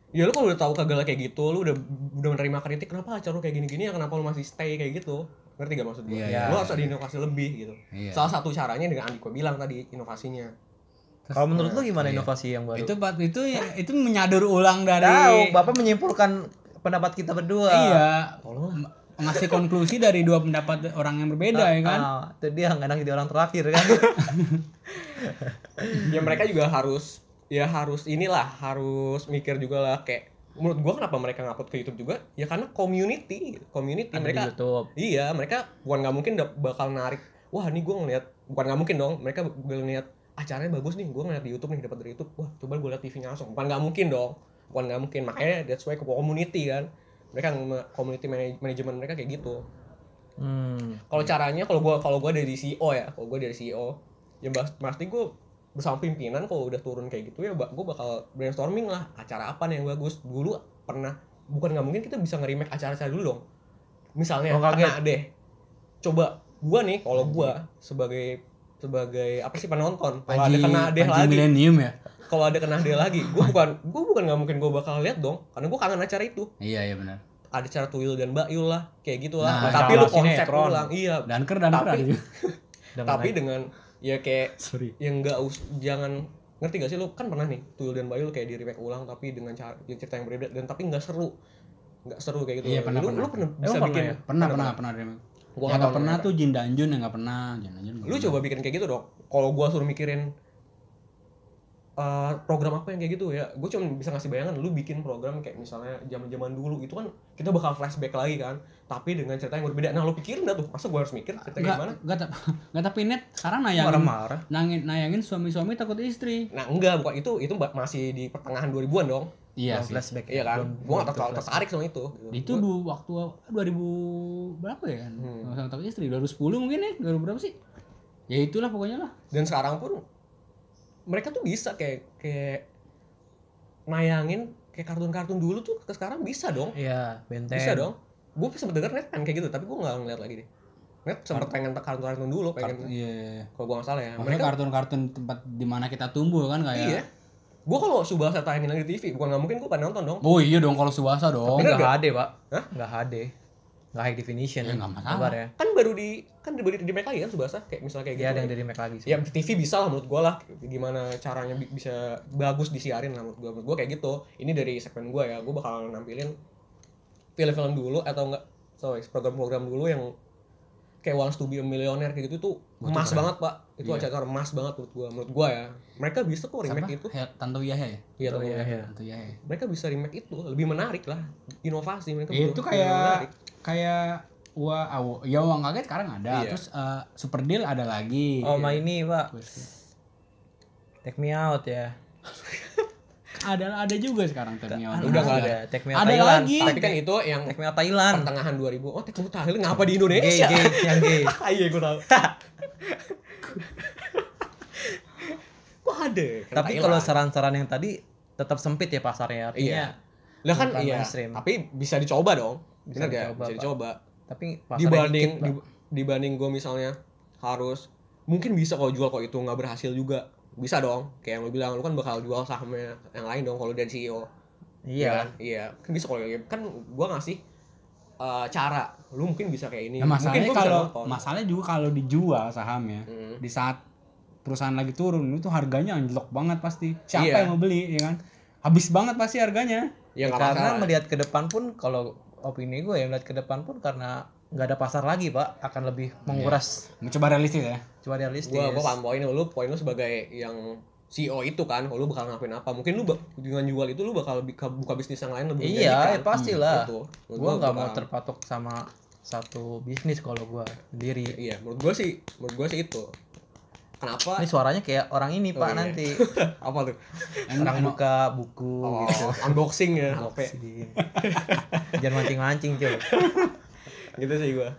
S1: Ya lu kalau udah tahu kagak kayak gitu lu udah udah menerima kritik kenapa acara lu kayak gini-gini ya? Kenapa lu masih stay kayak gitu? Ngerti gak maksud gue
S3: Iya,
S2: iya.
S1: lu harus ada inovasi lebih gitu.
S3: Iya.
S1: Salah satu caranya dengan Andiko bilang tadi inovasinya.
S2: Kalau menurut lu gimana
S3: Iya.
S2: inovasi yang baru?
S3: Itu itu ya, itu menyadur ulang dari
S2: tahu bapak menyimpulkan pendapat kita berdua.
S3: Iya.
S1: Tolong.
S3: Ngasih konklusi dari dua pendapat orang yang berbeda ya kan?
S2: Ah, itu dia nggak jadi orang terakhir kan?
S1: Ya mereka juga harus ya harus inilah harus mikir juga lah kayak menurut gua kenapa mereka ngupload ke YouTube juga? Ya karena community community
S2: Ada di
S1: mereka
S2: YouTube.
S1: Iya mereka bukan nggak mungkin bakal narik wah ini gua ngeliat bukan nggak mungkin dong mereka bakal ngeliat acaranya bagus nih gua ngeliat di YouTube nih dapat dari YouTube. Wah coba gua liat TV-nya langsung. Bukan nggak mungkin dong bukan nggak mungkin. Makanya that's why ke community kan. Mereka community management mereka kayak gitu.
S2: Hmm.
S1: kalau caranya kalau gua kalau gua dari CEO ya kalau gua dari CEO ya pasti gua bersama pimpinan kalau udah turun kayak gitu ya gua bakal brainstorming lah acara apa nih yang bagus. Dulu pernah bukan nggak mungkin kita bisa nge-remake acara-acara dulu dong. Misalnya
S2: Oh, kaget.
S1: deh. Coba gua nih kalau gua sebagai sebagai apa sih penonton. Kalau ada kena deh lagi.
S3: Millennium ya?
S1: Kalau ada kena deh lagi. Gua bukan gua bukan nggak mungkin gua bakal lihat dong karena gua kangen acara itu.
S3: Iya iya benar.
S1: Ada cara Tuyul dan Mbak Yul lah kayak gitu lah.
S3: Nah,
S1: tapi lu konsep ulang iya.
S3: Dan ker dan
S1: Tapi- tapi dengan ya kayak
S3: sorry.
S1: yang enggak us jangan ngerti gak sih lu? Kan pernah nih Tuyul dan Bayul kayak di remake ulang tapi dengan cara ya cerita yang berbeda dan tapi nggak seru. Nggak seru kayak gitu.
S3: Iya, pernah,
S1: lu,
S3: pernah.
S1: lu pernah
S2: Emang
S1: bisa
S2: pernah
S1: bikin
S2: ya?
S3: pernah pernah pernah ada
S1: gua
S3: yang
S1: nggak
S3: pernah tuh Jin Danjun yang nggak pernah Jin Danjun
S1: lu
S3: pernah.
S1: coba bikin kayak gitu dong. Kalau gua suruh mikirin eh, program apa yang kayak gitu ya gue cuma bisa ngasih bayangan lu bikin program kayak misalnya zaman zaman dulu itu kan kita bakal flashback lagi kan tapi dengan cerita yang berbeda. Nah lu pikirin dah tuh masa gua harus mikir cerita
S3: nggak
S1: gimana?
S3: nggak ta- nggak tapi net sekarang nayangin
S2: marah-marah.
S3: nangin nayangin suami-suami takut istri.
S1: Nah enggak bukan itu itu masih di pertengahan 2000-an dong
S3: iya
S2: Belum
S3: sih.
S2: flashback
S1: iya kan?
S2: Belum
S1: nggak terlalu tertarik. sama itu.
S3: Itu
S1: Gua-
S3: dulu waktu 2000 berapa ya?
S1: Hmm.
S3: hmm. takut istri 2010 mungkin ya? 2000 berapa sih? Ya itulah pokoknya lah.
S1: Dan sekarang pun mereka tuh bisa kayak kayak nayangin kayak kartun-kartun dulu tuh ke sekarang bisa dong.
S2: Iya benten
S1: bisa dong. Gue sempet denger net kan kayak gitu tapi gue nggak ngeliat lagi deh. Net sempet pengen kartun-kartun dulu pengen
S3: iya iya, iya.
S1: kalau gue nggak salah ya.
S3: Maksudnya
S1: mereka
S3: kartun-kartun tempat di mana kita tumbuh kan kayak
S1: iya gue kalau subah saya tayangin lagi di TV bukan nggak mungkin gue pada nonton dong.
S3: Oh iya dong kalau Subasa dong.
S2: tapi nggak? HD pak.
S1: Hah?
S2: nggak HD nggak high definition
S3: Ya, nggak masalah.
S2: kabar ya.
S1: Kan baru di kan baru di, di make lagi kan subasa? Kayak misalnya kayak
S2: Iya
S1: gitu
S2: ada yang dari Mac lagi sih.
S1: Ya TV bisa lah menurut gue lah. Gimana caranya bi- bisa bagus disiarin lah menurut gue menurut gue kayak gitu. Ini dari segmen gue ya. Gue bakal nampilin film-film dulu atau enggak sorry program-program dulu yang kayak Wants to be a Millionaire kayak gitu tuh emas
S3: keren.
S1: banget pak itu
S3: Iya.
S1: acara emas banget menurut gue menurut gue ya mereka bisa kok
S3: Siapa?
S1: remake itu
S3: Ya, Tanto Yahya ya?
S1: iya
S2: Oh,
S1: tahu
S2: iya,
S1: ya.
S2: iya.
S3: Tanto Yahya.
S1: mereka bisa remake itu lebih menarik lah inovasi mereka
S3: Ya,
S1: betul-
S3: itu
S1: betul
S3: kayak
S1: menarik.
S3: kayak Wah, awo, ya uang kaget sekarang ada.
S1: Iya.
S3: Terus eh, Super Deal ada lagi.
S2: oh ma ini pak take me out ya
S3: ada ada juga sekarang Out.
S1: Udah nggak
S2: ada. Out
S3: Ada
S2: Thailand.
S3: lagi.
S1: Tapi kan itu yang
S2: Out Thailand.
S1: pertengahan 2000. Oh, Out Thailand ngapa di
S2: Gay,
S1: Indonesia?
S2: gay, yang gay.
S1: Iya, gue tahu. Kok ada?
S2: Tapi kalau saran-saran yang tadi tetap sempit ya pasarnya artinya.
S1: Iya. Lah kan iya,
S2: mainstream.
S1: tapi bisa dicoba dong.
S2: Bisa
S1: Bener
S2: dicoba,
S1: Bisa dicoba.
S2: Tapi pasarnya
S1: Dibanding
S2: dikit,
S1: dibanding gue misalnya harus mungkin bisa kalau jual kok itu nggak berhasil juga bisa dong kayak yang lu bilang lu kan bakal jual sahamnya yang lain dong kalau dari CEO
S2: Iya.
S1: kan? iya kan bisa kalau kayak- kan gua ngasih eh, cara lu mungkin bisa kayak ini
S3: Nah, masalahnya kalau masalahnya juga kalau dijual sahamnya
S1: Hmm.
S3: di saat perusahaan lagi turun itu harganya anjlok banget pasti. Siapa
S1: Iya.
S3: yang mau beli ya kan? Habis banget pasti harganya.
S1: ya nggak
S2: karena
S1: masalah.
S2: melihat ke depan pun kalau opini gue ya melihat ke depan pun karena nggak ada pasar lagi pak. Akan lebih menguras.
S3: Mencoba realistis ya.
S2: coba realistis.
S1: Gua gua paham poin lu poin lu sebagai yang CEO itu kan kalau lu bakal ngapain apa? Mungkin lu dengan jual itu lu bakal buka, buka bisnis yang lain lebih
S2: iya ya
S1: menjanjikan.
S2: pastilah
S1: Gitu. Menurut
S2: gue nggak mau terpatok sama satu bisnis kalau gue sendiri.
S1: Iya menurut gua sih menurut gua sih itu. Kenapa?
S2: Ini suaranya kayak orang ini
S1: Oh,
S2: pak
S1: iya.
S2: nanti.
S1: Apa tuh?
S2: Orang buka buku
S1: oh,
S2: gitu.
S1: unboxing ya
S2: Sih. jangan mancing-mancing cuy
S1: gitu sih gua.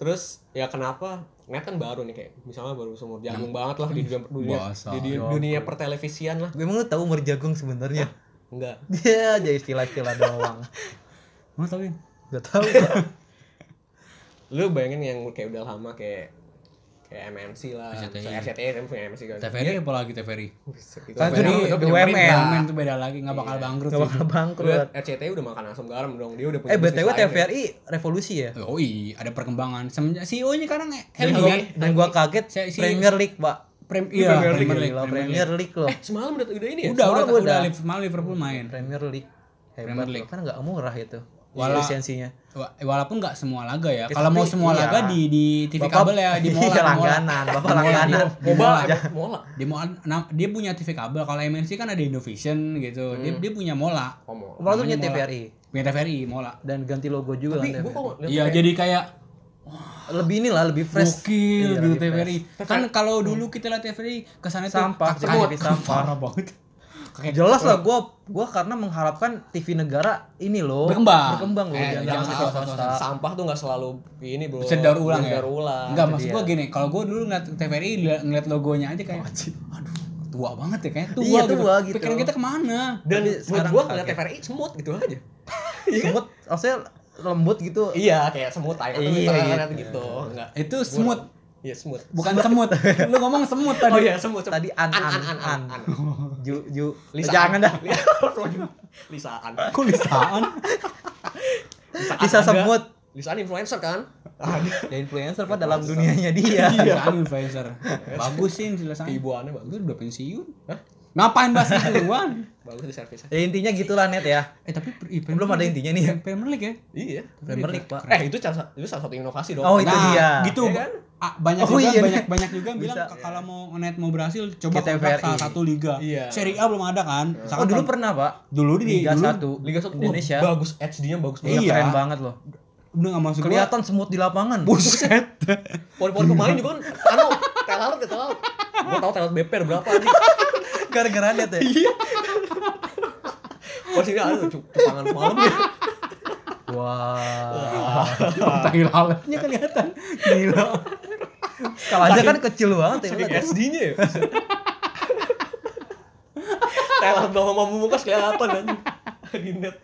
S1: Terus ya kenapa? Net kan baru nih kayak misalnya baru semur jagung banget lah di dunia, dunia di dunia, dunia pertelevisian lah.
S2: Gue emang lu tahu umur jagung sebenarnya?
S1: Enggak.
S2: Dia aja istilah-istilah doang.
S3: Mau tahu ya?
S2: gak tahu
S1: lu bayangin yang kayak udah lama kayak kayak MNC lah
S3: RCTI.
S1: Misalnya RCTI kan punya MNC kan
S3: TVRI apalagi TVRI.
S1: Itu
S2: Kan
S1: TVRI
S2: itu
S1: udah
S2: di
S1: punya
S2: UMN.
S1: berita.
S3: Bumn tuh beda lagi nggak bakal
S1: Iya.
S3: bangkrut
S2: Gak
S3: sih.
S2: bakal bangkrut
S1: RCTI udah makan asam garam dong dia udah punya
S2: eh btw
S1: ya.
S2: TVRI revolusi ya
S3: Oh iya, ada perkembangan. Semenjak CEO-nya sekarang
S2: dan
S3: Helmi kan?
S2: dan gua kaget Premier League pak
S3: Prem,
S1: Iya,
S3: iya,
S1: Premier League,
S3: Premier League.
S2: Gila,
S3: Premier
S2: League loh
S1: Eh, semalam udah udah ini ya
S3: Udah,
S2: Semalam
S3: udah, udah, malah Liverpool main.
S2: Premier League hebat
S3: Premier
S2: loh.
S3: League.
S2: kan nggak murah itu
S3: Wala-
S2: lisensinya
S3: Wa- Walaupun nggak semua laga ya. Kalau mau semua
S2: iya.
S3: laga di di TV
S2: Bapak-
S3: kabel ya di Mola.
S2: Iya,
S3: di Mola.
S2: langganan, Bapak langganan.
S3: di- Mola.
S1: emang mola
S3: Di Mola, nah, dia punya TV kabel. Kalau MNC kan ada Indovision gitu. Dia dia punya Mola.
S1: oh mola
S2: tuh punya. TVRI
S3: Punya TVRI, Mola.
S2: dan ganti logo juga
S1: tapi
S2: kan
S3: Iya, jadi kayak
S2: lebih inilah lebih fresh
S3: Gokil
S2: Iya,
S3: gitu
S2: lebih
S3: TVRI.
S2: fresh.
S3: Kan kalau dulu kita lihat TVRI kesannya tuh
S2: Sampah, jadi sampah.
S3: Parah banget. Kayak
S2: jelas lah gua gua karena mengharapkan TV negara ini loh
S3: Berkembang.
S2: berkembang loh
S3: Eh,
S2: jangan
S3: jangan
S2: sampai
S3: salah,
S2: swasta.
S1: sampah tuh nggak selalu ini bro
S3: bisa daur ulang ya.
S1: daur ulang
S3: Enggak,
S2: itu
S3: maksud
S2: dia.
S3: gua gini, kalau gua dulu ngeliat TVRI ngeliat, logonya aja kayak aduh, tua banget ya kayak tua
S2: Iya,
S3: gitu.
S2: tua gitu.
S3: Pikiran kita ke
S1: mana?
S2: dan
S1: menurut
S2: sekarang
S1: gua ngeliat TVRI semut gitu aja
S2: semut maksudnya lembut gitu
S1: iya kayak semut aja
S2: Iya,
S1: iya,
S2: gitu.
S1: gitu enggak
S3: Itu semut,
S1: iya semut
S3: bukan semut. Lu ngomong semut tadi.
S1: oh iya semut semut.
S2: tadi an an an, an.
S1: an
S2: ju ju
S1: Lisaan.
S2: jangan dah
S1: lisaan
S3: Kok lisaan?
S1: lisaan
S2: bisa
S1: ada.
S2: semut
S1: lisaan influencer kan ada
S2: ya influencer pak dalam dunianya dia
S3: Lisaan influencer. Bagus sih lisaan.
S1: keibuannya bagus
S3: Bagus udah pensiun. Ngapain bahas gituan?
S1: bagus di servisnya
S2: ya intinya gitulah net ya
S3: Eh tapi
S2: belum ada intinya nih ya
S3: Premier League ya?
S1: iya
S2: Premier League pak
S1: eh itu salah itu salah satu inovasi dong
S2: Oh, itu dia.
S3: gitu.
S1: Iya kan?
S3: Ah, banyak
S2: Oh,
S3: juga
S2: iya,
S3: banyak banyak juga bilang
S2: Bisa.
S3: kalau mau net mau berhasil coba
S2: Ke
S3: kontrak salah satu liga.
S1: Iya.
S3: Serie A belum ada kan?
S2: oh
S3: Misalkan
S2: dulu pernah pak
S3: dulu di
S2: Liga satu
S1: Liga satu
S2: Indonesia
S1: bagus HD-nya bagus
S2: iya
S3: Iya.
S2: keren banget loh
S3: udah nggak masuk gua.
S2: kelihatan semut di lapangan
S3: Buset.
S1: poin-poin pemain juga kan anu telat ya telat gua tahu telat BP berapa nih
S2: gara-gara net ya
S1: Iya. Pas ini ada tuh cupangan malam ya.
S2: wah
S3: Tai lalatnya kelihatan. Gila.
S2: skalanya kan kecil banget ya ya.
S1: SD-nya ya. Telat bawa mama mukas kelihatan anjing. Di net.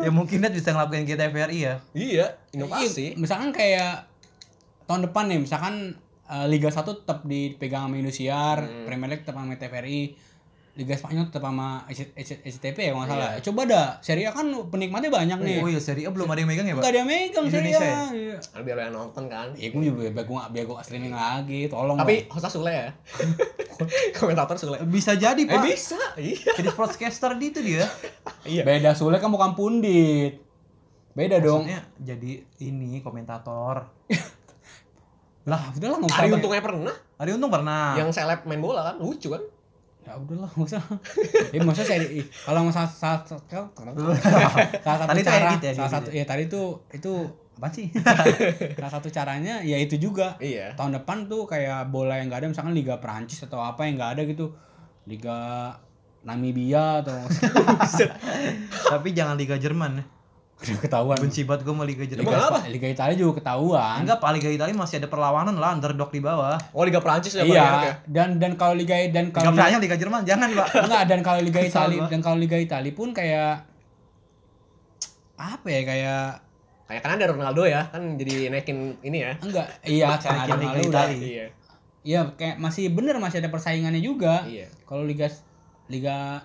S2: ya mungkin net bisa ngelakuin kita TVRI ya
S1: Iya,
S3: Iya,
S1: inovasi.
S3: misalkan kayak tahun depan nih, misalkan eh, Liga 1 tetap dipegang sama Indosiar,
S1: Hmm.
S3: Premier League tetap sama TVRI, Liga Spanyol tetap sama SC- SC- SCTP ya kalau nggak salah.
S1: Iya.
S3: Coba dah, Serie A kan penikmatnya banyak nih.
S2: oh iya Serie A belum ada yang megang ya pak
S3: Enggak ada yang megang Serie A.
S2: ya?
S3: Iya.
S1: Kan biar yang nonton kan.
S3: Ya gue juga biar gue biar gue streaming lagi, tolong.
S1: Tapi hostnya Sule ya. Komentator Sule.
S2: bisa jadi
S1: Eh
S2: pak
S1: bisa. Iya.
S2: jadi sportscaster di itu dia
S1: Iya.
S3: Beda Sule kan bukan pundit. Beda dong.
S2: Maksudnya jadi ini komentator
S3: Lah, udahlah nggak
S1: Ari
S3: usah.
S1: untungnya pernah.
S2: Ari Untung pernah
S1: Yang seleb main bola kan lucu kan.
S3: Ya udahlah, nggak usah. Ya maksudnya saya kalau mau salah salah salah salah satu cara,
S2: edit ya,
S3: salah satu ya tadi tuh itu apa sih? salah satu caranya ya itu juga.
S1: Iya.
S3: Tahun depan tuh kayak bola yang nggak ada misalkan Liga Prancis atau apa yang nggak ada gitu. Liga Namibia atau
S2: Tapi jangan Liga Jerman ya.
S3: Ketahuan.
S2: Benci banget gue sama Liga Jerman.
S3: Liga, Spa- Liga Italia juga ketahuan.
S2: Enggak, Pak Liga Italia masih ada perlawanan lah, underdog di bawah.
S1: Oh Liga Prancis ya Pak, ya?
S3: Iya, dan dan kalau Liga dan
S2: Liga
S3: kalau
S2: Prancis, Liga Jerman, jangan Pak.
S3: enggak dan kalau Liga Italia dan kalau Liga Italia pun kayak apa ya kayak
S1: Kayak kan ada Ronaldo ya, kan jadi naikin ini ya.
S3: enggak iya karena ada
S2: Liga
S3: Ronaldo
S2: Italia.
S3: udah-
S1: Iya.
S3: Iya, kayak masih bener masih ada persaingannya juga.
S1: Iya.
S3: Kalau Liga Liga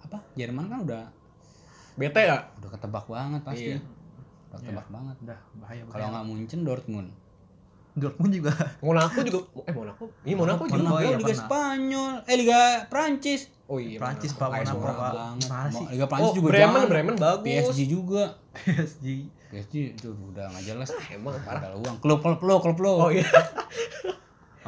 S3: apa? Jerman kan udah
S1: Bete ya?
S3: udah ketebak banget pasti.
S1: Iya.
S3: Udah ketebak banget.
S2: Udah bahaya
S3: Kalau nggak Munchen Dortmund.
S2: Dortmund juga.
S1: Monaco juga eh Monaco. Iya Monaco juga.
S2: Monaco,
S3: Monaco
S2: iya,
S3: Liga
S2: pernah.
S3: Spanyol, eh Liga Prancis.
S1: Oh iya.
S2: Prancis,
S1: Monaco.
S2: Pak, Monaco,
S1: Monaco.
S2: Pak.
S3: banget. Liga Prancis
S1: Oh,
S3: juga
S1: Bremen,
S3: jangan.
S1: Bremen bagus.
S3: PSG juga.
S2: PSG.
S3: PSG itu udah nggak jelas.
S1: Ah, emang parah.
S3: Uang. Klub klub lo, klub lo.
S1: Oh iya.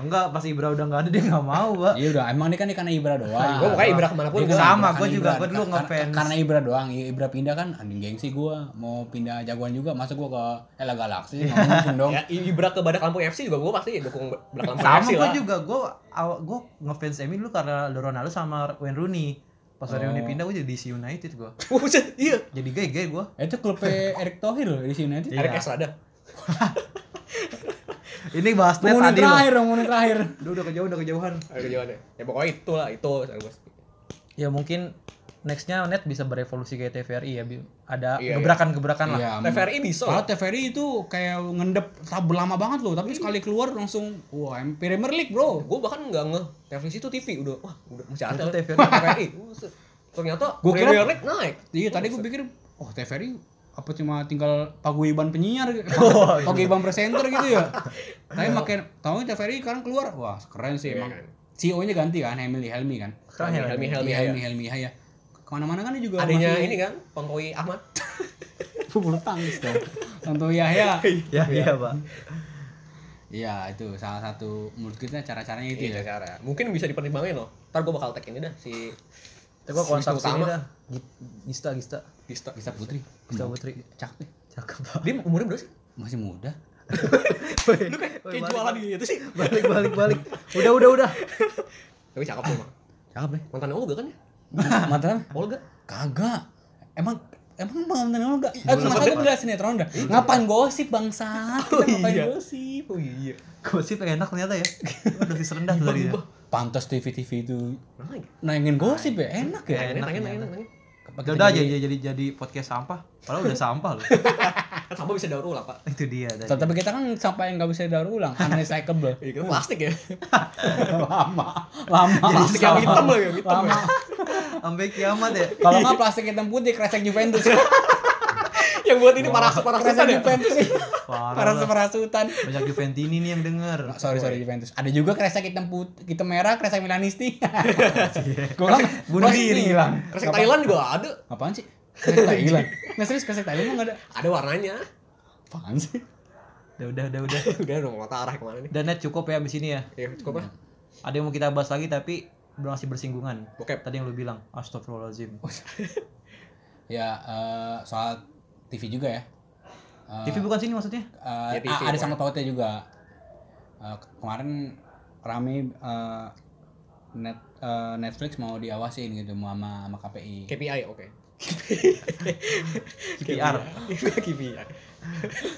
S2: Enggak, pas Ibra udah enggak ada dia enggak mau, Pak.
S3: Iya udah, emang ini kan karena Ibra doang.
S1: Gua pokoknya Ibra ke mana pun
S3: Iya,
S1: gua.
S2: Sama,
S3: karena
S2: gua juga. Gua dulu ngefans.
S3: Karena Ibra doang, Ibra pindah kan anjing gengsi gua mau pindah jagoan juga, masa gua ke Ella Galaxy nggak mungkin dong.
S1: Ya, Ibra ke Badak Lampung FC juga gua pasti dukung Badak Lampung
S2: Sama
S1: FC
S2: gue
S1: lah.
S2: juga, gue awal gue ngefans MU dulu karena Ronaldo sama Wayne Rooney. Pas Wayne Rooney
S3: Oh.
S2: pindah gue jadi DC United gue.
S1: Oh, buset, iya.
S2: Jadi gay gay gue.
S3: Itu klubnya Erick Thohir loh di sini nanti.
S2: Iya.
S1: Eric Estrada.
S2: Ini bahas net tadi loh.
S3: terakhir dong, menit terakhir.
S2: Udah udah kejauhan udah kejauhan.
S1: Ada jawabannya. Ya pokoknya itu lah, itu.
S2: Ya mungkin nextnya net bisa berevolusi kayak TVRI ya. Ada
S1: Iya,
S2: gebrakan-gebrakan lah.
S3: Iya.
S1: TVRI bisa
S3: Kalau
S1: lah.
S3: TVRI itu kayak ngendep tabel lama banget loh, tapi sekali keluar langsung wah Premier League, Bro.
S1: Gue bahkan nggak nge televisi itu TV udah wah udah masih ada
S2: TVRI.
S1: TVRI. Ternyata
S3: Gua kira-
S1: Premier League naik.
S3: Iya, tadi gue pikir oh TVRI apa cuma tinggal paguyuban penyiar gitu.
S2: Oh, iya.
S3: paguyuban presenter gitu ya. Tapi makin tahu TVRI sekarang keluar, wah keren sih
S1: Iya
S3: emang.
S1: kan.
S3: CEO-nya ganti kan, Emily Helmi kan.
S1: Helmi Helmi
S3: Helmi
S1: Helmi.
S3: Helmi, ya. Ke mana-mana kan dia juga
S1: Adanya
S3: masih
S1: ini kan, Tontowi Ahmad.
S3: bulu tangkis dong. Tonto Yahya.
S2: Ya iya pak.
S3: Iya, itu salah satu menurut kita cara-caranya itu
S1: Iya
S3: ya.
S1: cara. Mungkin bisa dipertimbangin loh. Ntar gue bakal tag ini dah si
S2: Tapi gue kontak
S1: Wisnu
S2: sini dah. Gi- Gista Gista.
S1: Gista.
S3: Bisa Putri.
S2: Gista Putri.
S3: Cakep.
S2: Cakep.
S1: Dia umurnya berapa sih?
S3: Masih muda.
S1: Lu kayak, kayak jualan gitu sih.
S2: Balik balik balik. Udah udah udah.
S1: Tapi cakep tuh, Mak.
S3: Cakep ya.
S1: Mantan Olga kan ya?
S3: Mantan
S1: Olga.
S3: Kagak. Emang emang mantan lu enggak? Eh, gue udah sinetron dah. Ngapain gosip bangsat? Kita ngapain
S1: iya.
S3: gosip?
S1: Oh iya.
S2: Gosip enak ternyata ya. Dosis rendah tuh tadi ya.
S3: Pantas TV-TV itu
S1: Nah,
S3: nangin gosip ya, enak ya.
S2: enak,
S1: nanya,
S2: enak.
S1: nanya, nanya.
S2: Udah udah aja jadi jadi jadi podcast sampah. Padahal udah sampah loh.
S1: Kan sampah bisa daur ulang, Pak.
S2: Itu dia tadi.
S3: Tapi kita kan sampai yang nggak bisa daur ulang, unrecyclable.
S1: Iya, kan plastik ya.
S3: lama, lama.
S1: Plastik yang hitam loh, yang hitam.
S3: lama.
S1: ya.
S2: Sampai kiamat ya.
S3: Kalau nggak plastik hitam putih, kresek Juventus.
S1: Yang buat ini parasut parasutan
S3: kresek
S1: ya.
S3: Juventus.
S2: Parah
S3: parasutan.
S2: Banyak Juventini nih yang denger.
S3: Sorry sorry Juventus. Ada juga kresek hitam putih, hitam merah, kresek Milanisti. Gue kan
S2: bunuh diri.
S3: Milan.
S1: Kresek Thailand juga ada.
S3: Apaan sih? Kresek Thailand. Nggak serius kresek Thailand emang nggak ada.
S1: Ada warnanya.
S3: Apaan sih?
S2: Udah udah udah udah.
S1: Udah dong, mata arah ke mana nih?
S2: Dan net cukup ya abis ini ya.
S1: Ya, cukup lah.
S2: Ada yang mau kita bahas lagi tapi masih bersinggungan.
S1: Bokep.
S2: Tadi yang lu bilang, astagfirullahaladzim.
S3: Ya eh, soal TV juga ya. Eh,
S2: TV bukan sini maksudnya?
S3: eh,
S1: Ya, TV,
S3: ada sama pautnya juga. Eh, ke- kemarin rame eh, net eh, Netflix mau diawasin gitu mau sama sama KPI.
S1: KPI, oke.
S2: KPR.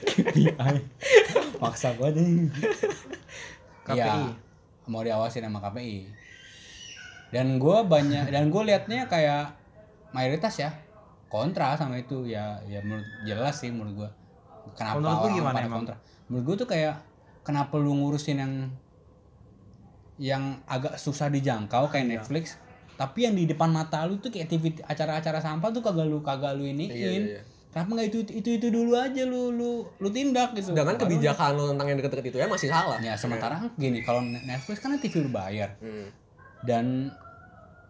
S1: KPI.
S3: Maksa gua deh.
S2: KPI.
S3: Iya, mau diawasin sama KPI. Dan gua banyak dan gue liatnya kayak mayoritas ya kontra sama itu ya ya menurut jelas sih menurut gua. Kenapa
S2: Menurut lu gimana emang?
S3: kontra? Menurut gua tuh kayak kenapa lu ngurusin yang yang agak susah dijangkau kayak
S2: Iya.
S3: Netflix tapi yang di depan mata lu tuh kayak TV acara-acara sampah tuh kagak lu kagak lu iniin
S1: Iya, iya, iya.
S3: kenapa nggak itu itu itu dulu aja lu lu lu tindak gitu
S1: Sedangkan
S3: Baru-
S1: kebijakan lo tentang yang deket-deket itu ya masih salah.
S3: Ya sementara kan gini kalau Netflix kan TV berbayar
S1: Hmm.
S3: dan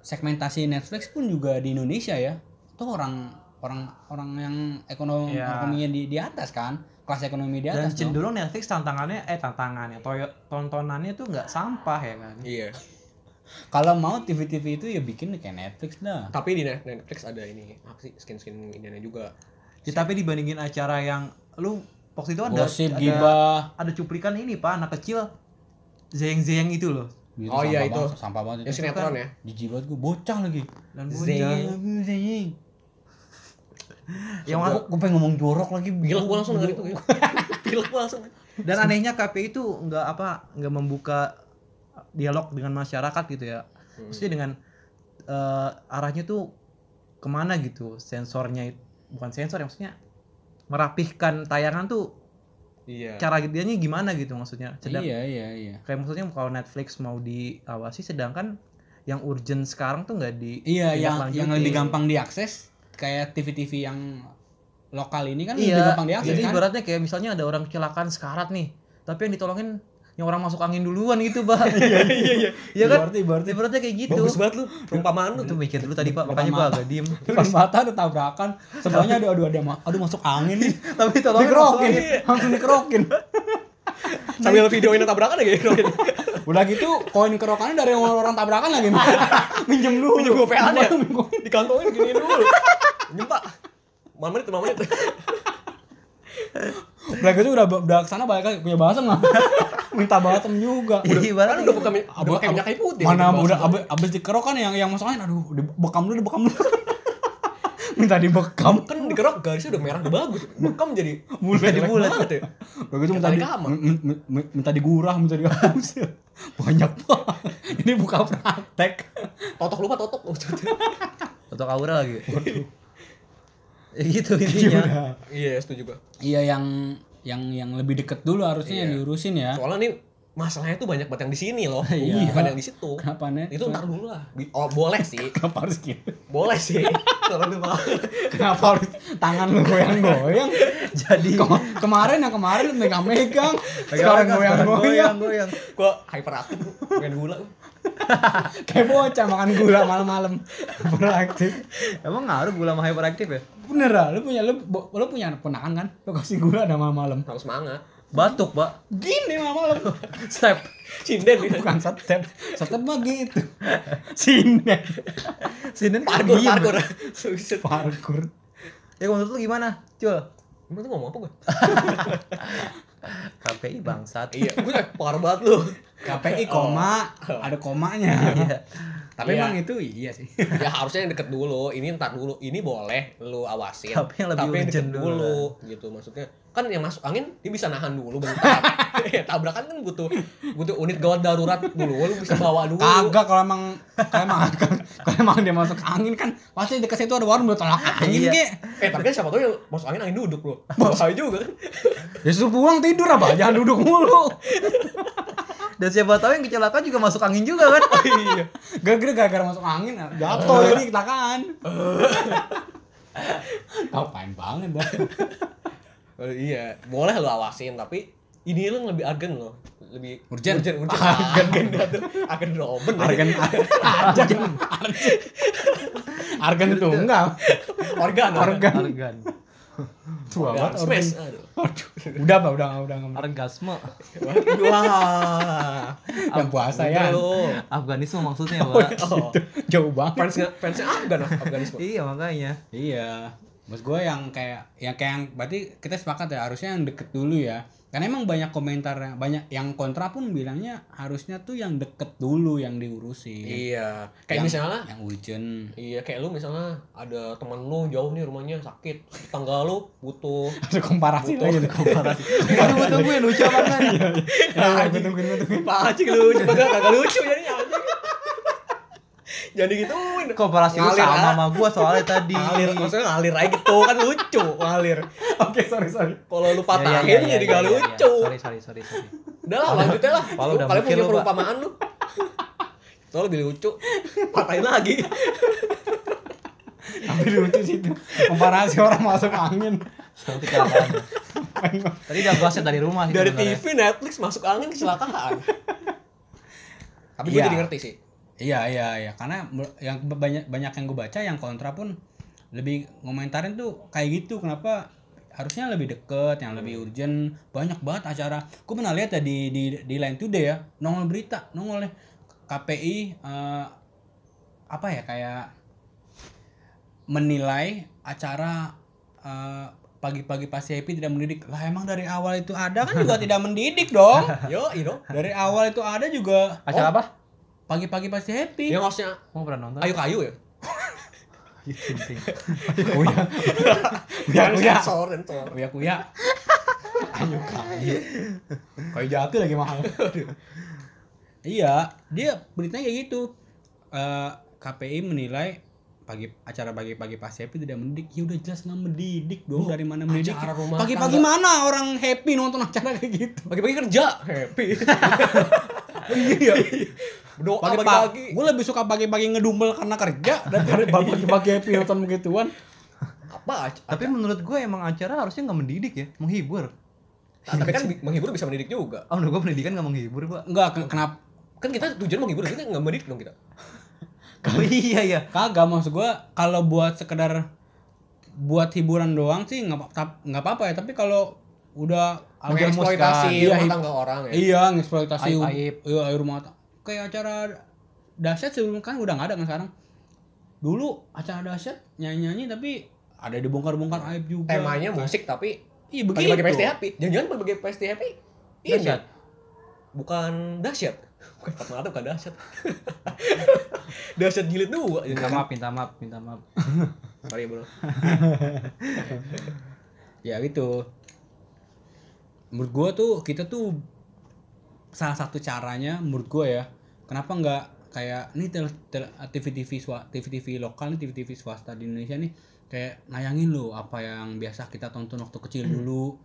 S3: segmentasi Netflix pun juga di Indonesia ya itu orang orang orang yang ekonomi
S2: Ya.
S3: ekonominya di di atas kan kelas ekonomi di
S2: Dan
S3: atas dong.
S2: cenderung Netflix tantangannya eh tantangannya toyo, tontonannya tuh nggak sampah ya kan.
S1: Iya.
S3: kalau mau TV-TV itu ya bikin kayak Netflix dah
S1: Tapi di Net- Netflix ada ini apa sih skin-skin Indiana juga.
S2: Ya, tapi dibandingin acara yang lu waktu itu ada
S3: gosip
S2: ada,
S3: gibah
S2: ada cuplikan ini pak anak kecil zeyeng itu loh
S3: Gitu,
S1: Oh, iya, itu.
S3: sampah banget
S1: Yang
S3: itu.
S1: sinetron ya.
S3: Jijik banget gue bocah lagi.
S2: Dan bocah.
S3: Zing.
S2: Yang
S3: Gue gue pengen ngomong jorok lagi.
S1: Gila gua langsung denger itu. Gila gua langsung.
S2: dan anehnya KPI itu nggak apa nggak membuka dialog dengan masyarakat gitu ya maksudnya dengan eh, arahnya tuh ke mana gitu sensornya bukan sensor ya maksudnya merapihkan tayangan tuh
S1: Iya.
S2: cara dianya gimana gitu maksudnya sedang
S3: Iya iya iya.
S2: kayak maksudnya kalau Netflix mau diawasi sedangkan yang urgent sekarang tuh nggak di
S3: Iya yang yang lebih gampang diakses kayak TV-TV yang lokal ini kan lebih
S2: iya
S3: gampang diakses
S2: jadi
S3: kan.
S2: ibaratnya kayak misalnya ada orang kecelakaan sekarat nih tapi yang ditolongin yang orang masuk angin duluan gitu pak. Iya iya iya. Iya kan?
S3: Ibaratnya- ibaratnya
S2: ibaratnya kayak gitu.
S1: Bagus banget lu. Perumpamaan lu.
S2: itu mikir dulu tadi pak. Makanya gua agak diem.
S3: Depan mata ada tabrakan. Sebelahnya aduh aduh ada aduh masuk angin nih.
S2: Tapi tolongin
S3: dikerokin. langsung dikerokin
S1: Sambil videoin tabrakan gitu.
S3: udah gitu koin kerokannya dari orang, orang tabrakan lagi minjem dulu
S1: Pinjam gua PA nya. Dikantongin giniin dulu. Pinjam Pak. Lima menit, lima menit.
S3: udah gitu udah udah ke sana balik lagi punya basem nggak minta basem juga
S2: Iya,
S1: Kan
S2: ibaratnya
S1: udah buka mi- udah pakai minyak kayu putih.
S3: mana
S1: Udah
S3: udah abis, abis dikerok kan yang yang masuk angin aduh dibekam dulu dibekam dulu minta dibekam
S1: kan dikerok garisnya udah merah udah bagus. Bekam jadi
S3: Bulat,
S1: jelek
S2: bulat.
S1: banget ya.
S3: udah gitu minta di, minta digurah minta dihapus banyak banget ini buka praktek
S1: Totok lupa totok.
S2: Untuk aura lagi ya gitu intinya.
S1: Iya, setuju gua.
S3: iya yang yang yang lebih deket dulu harusnya yang
S1: Iya.
S3: diurusin ya
S1: Soalnya nih masalahnya tuh banyak banget yang di sini loh.
S3: Iya.
S1: Bukan yang di situ.
S3: kenapa nih
S1: Itu ntar dulu lah. Oh, boleh sih.
S3: kenapa harus gitu
S1: Boleh sih. Kalau lu mau.
S3: kenapa harus tangan lu goyang-goyang
S2: jadi
S3: Kema- kemarin yang kemarin lu megang-megang sekarang goyang-goyang
S2: goyang
S1: Gua hyperaktif pengen gula.
S3: kayak bocah makan gula malam-malam beraktif
S2: emang ngaruh gula sama hyperaktif ya
S3: bener lah lu punya lu lu punya ponakan kan lu kasih gula ada malam-malam
S1: Harus semangat.
S2: Batuk pak.
S3: Gini malam-malam.
S2: Step.
S1: Sinden gitu.
S3: bukan step step. Mah gitu. Sini
S2: sini
S1: Parkur,
S2: diem.
S1: parkur.
S3: Parkur.
S2: Ya menurut lu gimana? Cul.
S1: Tuh ngomong apa gue?
S2: KPI bangsat.
S1: Iya, gue parah banget lu.
S3: KPI koma. Ada komanya.
S2: Iya.
S3: tapi
S1: Iya.
S3: emang itu iya sih.
S1: Ya harusnya yang deket dulu. Ini ntar dulu. Ini boleh lu awasin.
S2: Tapi yang lebih
S1: tapi yang deket
S2: dulu.
S1: dulu gitu. Maksudnya kan yang masuk angin dia bisa nahan dulu bentar. Ya, tabrakan kan butuh butuh unit gawat darurat dulu lu bisa bawa dulu.
S3: Kagak kalau emang kalau emang kalau emang dia masuk angin kan pasti dekat situ ada warung buat tolak angin
S2: Iya.
S3: kek
S1: eh tapi kan siapa tahu yang masuk angin angin duduk lu bahaya juga kan.
S3: Ya suruh pulang tidur apa? Jangan duduk mulu.
S2: Dan siapa tahu yang kecelakaan juga masuk angin juga kan?
S1: Iya.
S3: Gara-gara gara-gara masuk angin. Jatuh jadi kecelakaan. Ngapain banget dah
S1: Oh, iya boleh lu awasin tapi ini lu lebih agen loh lebih
S3: Urgent.
S1: urgent urgent. Agen agen agen Robin
S3: argan argan argan tunggal.
S1: Organ
S3: organ.
S2: Organ.
S3: Tua banget organ.
S1: smash aduh.
S3: Udah pak udah udah nggak
S2: orgasme.
S1: Wah.
S3: Yang puasa ya.
S2: Afganisme maksudnya pak
S1: oh
S3: jauh banget.
S1: Fansnya fansnya Afgan Afganisme.
S2: Iya makanya.
S3: Iya. Mas gue yang kayak yang kayak yang berarti kita sepakat ya harusnya yang deket dulu ya. Karena emang banyak komentar banyak yang kontra pun bilangnya harusnya tuh yang deket dulu yang diurusin.
S1: iya kayak
S3: Yang-
S1: misalnya
S3: yang urgent.
S1: iya kayak lu misalnya ada temen lu jauh nih rumahnya sakit tangga lu butuh
S3: Ada komparasi
S1: Butuh.
S3: lagi. Komparasi.
S2: Aduh gue tungguin lucu kan
S3: Ya, gue tungguin, tungguin.
S1: Pak Acik lucu kagak kagak lucu jadinya jadi gituin
S2: komparasi lu sama
S1: ah.
S2: sama gua soalnya tadi
S1: ngalir maksudnya ngalir aja gitu kan lucu ngalir
S3: Oke, sorry, sorry.
S1: kalau lu
S2: Ya, ya,
S1: patahin
S2: ya, ya,
S1: jadi
S2: ya,
S1: gak
S2: ya, ya.
S1: lucu
S2: sorry sorry sorry sorry
S1: udah lah lanjutin lah
S2: Kalau
S1: Lu
S2: mikir
S1: punya perumpamaan lu Soalnya lebih lucu patahin lagi
S3: Tapi lucu sih itu. Komparasi orang masuk angin.
S2: tadi udah gua set dari rumah sih
S1: dari. TV Netflix masuk angin kecelakaan tapi gue
S3: Iya.
S1: jadi ngerti sih
S3: Iya, iya, iya. Karena yang banyak banyak yang gue baca yang kontra pun lebih ngomentarin tuh kayak gitu. Kenapa harusnya lebih deket, yang lebih urgent. Banyak banget acara. Gue pernah lihat ya di di di Line Today ya, nongol berita, nongol KPI eh, apa ya kayak menilai acara eh, pagi-pagi pasti happy tidak mendidik. Lah emang dari awal itu ada kan juga tidak mendidik dong.
S1: yo itu
S3: Dari awal itu ada juga
S2: acara apa
S3: pagi-pagi pasti happy.
S1: Yang hostnya
S2: Mau pernah nonton?
S1: Ayu Kayu ya?
S2: Ayu Ting Ting.
S3: Kuya. Kuya kuya.
S1: sensor, sensor.
S3: Kuya kuya. Ayo kayu. Kayu jatuh lagi mahal. iya, dia beritanya kayak gitu. Eh, KPI menilai pagi acara pagi-pagi pas happy tidak mendidik. Ya udah jelas nggak mendidik dong. Dari mana mendidik? Pagi-pagi mana orang happy nonton acara kayak gitu?
S1: Pagi-pagi kerja, happy.
S3: Iya.
S1: Doa
S3: Pagi-pagi. Gue lebih suka pagi-pagi ngedumel karena kerja daripada pagi-pagi happy nonton begituan.
S1: Apa?
S2: Tapi menurut gue emang acara harusnya nggak mendidik ya, menghibur.
S1: Tapi kan menghibur bisa mendidik juga.
S2: Oh, menurut gue pendidikan nggak menghibur, Pak.
S3: Enggak, ke- kenapa?
S1: Kan kita tujuan menghibur, kita nggak mendidik dong kita.
S2: Oh iya ya.
S3: Kagak maksud gua kalau buat sekedar buat hiburan doang sih nggak apa- nggak apa-apa ya, tapi kalau udah
S1: Mengeksploitasi
S3: iya,
S1: rumah
S3: hi-
S1: tangga orang ya.
S3: Iya, ngeksploitasi
S2: Aib-aib.
S3: iya air rumah tangga. Kayak acara dahsyat sebelum kan udah nggak ada kan sekarang. Dulu acara dahsyat nyanyi-nyanyi tapi ada dibongkar-bongkar aib juga.
S1: Temanya musik tapi
S3: Iya begitu.
S1: bagi-bagi pasti happy. Jangan-jangan bagi pasti happy. Ini
S2: Dahsyat.
S1: bukan dahsyat. Bukan Fatmata bukan dahsyat. dahsyat jilid dua.
S2: Minta maaf, minta maaf, minta maaf.
S1: Sorry bro.
S3: ya gitu menurut gua tuh kita tuh salah satu caranya menurut gua ya kenapa nggak kayak ini tel, tel, TV TV TV TV lokal nih TV TV swasta di Indonesia nih kayak nayangin loh apa yang biasa kita tonton waktu kecil dulu.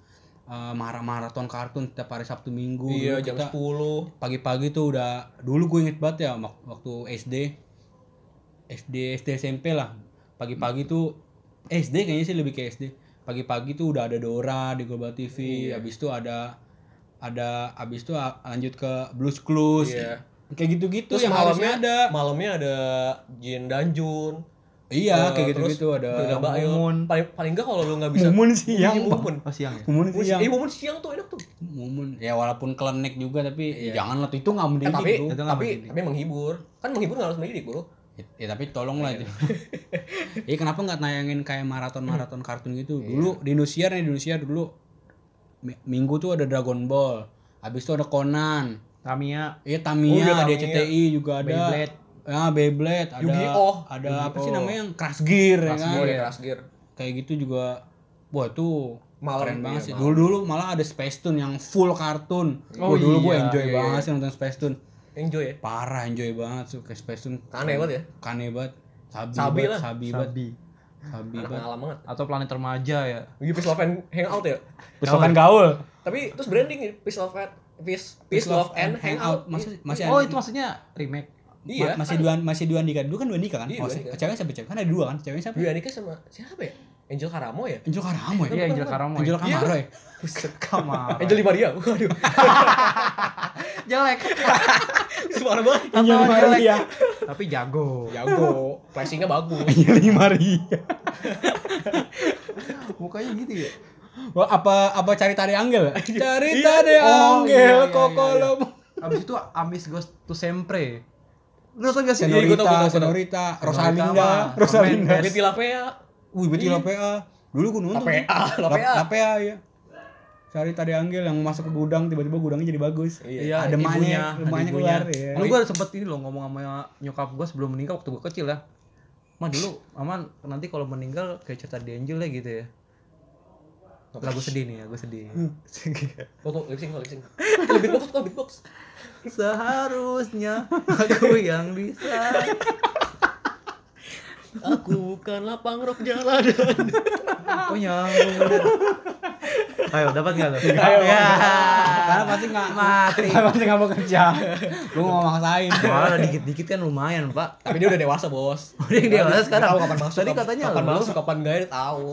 S3: Eh, mara maraton kartun tiap hari Sabtu Minggu
S1: Iya
S3: Dulu
S1: jam
S3: kita
S1: 10.
S3: pagi-pagi tuh udah dulu gue inget banget ya wak- waktu SD SD SD SMP lah. Pagi-pagi tuh SD kayaknya sih lebih ke SD pagi-pagi tuh udah ada Dora di Global TV habis itu ada ada habis itu a- lanjut ke Blues Clues
S1: Iya.
S3: kayak gitu-gitu
S1: Terus
S3: yang
S1: malamnya
S3: ada
S1: Malamnya ada Jin Danjun.
S3: iya
S1: Eh,
S3: kayak gitu-gitu ada.
S2: Mumun.
S1: Paling paling enggak kalau lu nggak bisa
S3: Mumun siang
S1: Iya, Mumun.
S2: Oh, siang ya?
S3: Mumun siang
S1: Eh, Mumun siang tuh enak tuh.
S3: Mumun ya walaupun klenek juga tapi jangan lah tuh itu nggak
S1: Eh,
S3: mendidik
S1: tapi
S3: bro.
S2: Itu
S1: tapi
S2: mendidik.
S1: tapi menghibur. Kan menghibur nggak harus mendidik, Bro.
S3: Ya, tapi tolong lah itu. Iya kenapa nggak nayangin kayak maraton-maraton kartun gitu? Dulu di Indosiar nih di Indosiar dulu minggu tuh ada Dragon Ball. Habis itu ada Conan.
S2: Tamiya,
S3: Iya
S1: Oh,
S3: Tamiya,
S1: iya,
S3: ada. CTI juga ada.
S2: Beyblade.
S3: Ya Beyblade, ada
S1: Yu-Gi-Oh!
S3: ada apa sih
S1: Yu-Gi-Oh!
S3: namanya yang Crash Gear ya kan?
S1: Oh, ya, Crash Gear.
S3: Kayak gitu juga wah itu
S1: Malam,
S3: keren banget
S1: iya,
S3: sih.
S1: malam.
S3: Dulu dulu malah ada Space Tune yang full kartun.
S2: Oh,
S3: Wah, dulu gue
S2: iya,
S3: enjoy
S1: iya,
S3: banget
S1: iya.
S3: sih nonton Space Tune.
S1: Enjoy ya.
S3: Parah enjoy banget suka Space Tune.
S1: Aneh banget ya.
S3: Kane banget. Sabi,
S1: Sabi
S3: banget,
S1: lah.
S3: Sabi.
S2: Sabi
S1: Anak
S3: banget.
S1: ngalam banget.
S2: Atau planet remaja ya.
S1: Gitu Peace Love and Hangout ya.
S3: Besokan gaul.
S1: Tapi terus branding ya, Peace Love and Peace, Peace Love and Hangout.
S3: Masih masih
S2: Oh,
S3: ada-
S2: itu maksudnya remake.
S1: Iya.
S3: ma- masih dua masih dua Andika. Dulu kan dua Andika kan?
S1: Iya,
S3: oh, ceweknya siapa cewek? Kan ada dua kan? Ceweknya siapa?
S1: Dwi Anika sama siapa ya? Angel Karamo ya?
S3: Angel Karamo ya?
S2: Iya, Angel Karamo.
S3: Angel Kamaro ya?
S1: Buset.
S2: Kamar.
S1: Angel Di Maria. Waduh.
S2: jelek.
S1: Parah banget.
S3: Angel. Maria.
S2: Tapi jago.
S1: Jago. Flashingnya bagus.
S3: Angel Maria.
S2: Mukanya gitu ya.
S3: Wah, apa apa cari tari Angel? Cari tari
S2: Oh,
S3: Angel,
S2: iya, iya,
S3: kok
S2: iya,
S3: kalau
S2: Abis itu Amis Goes to Sempre. Nonton gak sih?
S1: Iya,
S3: Senorita. Senorita, Rosalinda. Rosalinda.
S1: Betty Lapea.
S3: Wih, Betty Lapea. Dulu gue nonton. tuh.
S1: Lapea, Lapea.
S3: Lapea ya. Cari tadi Angel yang masuk ke gudang tiba-tiba gudangnya jadi bagus.
S1: Iya,
S3: ada
S2: ibunya,
S3: emaknya,
S2: ada
S3: emaknya
S2: ibunya.
S3: keluar ya.
S2: Dulu gue sempet ini loh ngomong sama nyokap gue sebelum meninggal waktu gue kecil ya. Mah dulu aman nanti kalau meninggal kayak cerita di Angel ya gitu ya. Lagu sedih nih ya, gue sedih.
S1: Kok kok lip sync, kok lip sync. Kok beatbox.
S2: Seharusnya aku yang bisa.
S1: Aku bukanlah pangrok jalanan.
S2: Oh nyambung. Ayo dapat nggak lo?
S3: Ayo,
S2: ya.
S3: Karena pasti nggak
S2: Mati.
S3: Karena pasti nggak mau kerja. Gue mau maksain.
S2: Malah dikit-dikit kan lumayan pak.
S1: Tapi dia udah dewasa, Bos.
S2: Udah yang dewasa sekarang.
S1: Tahu kapan masuk.
S2: Tadi katanya
S1: kapan
S2: lu.
S1: masuk, kapan enggak dia tahu.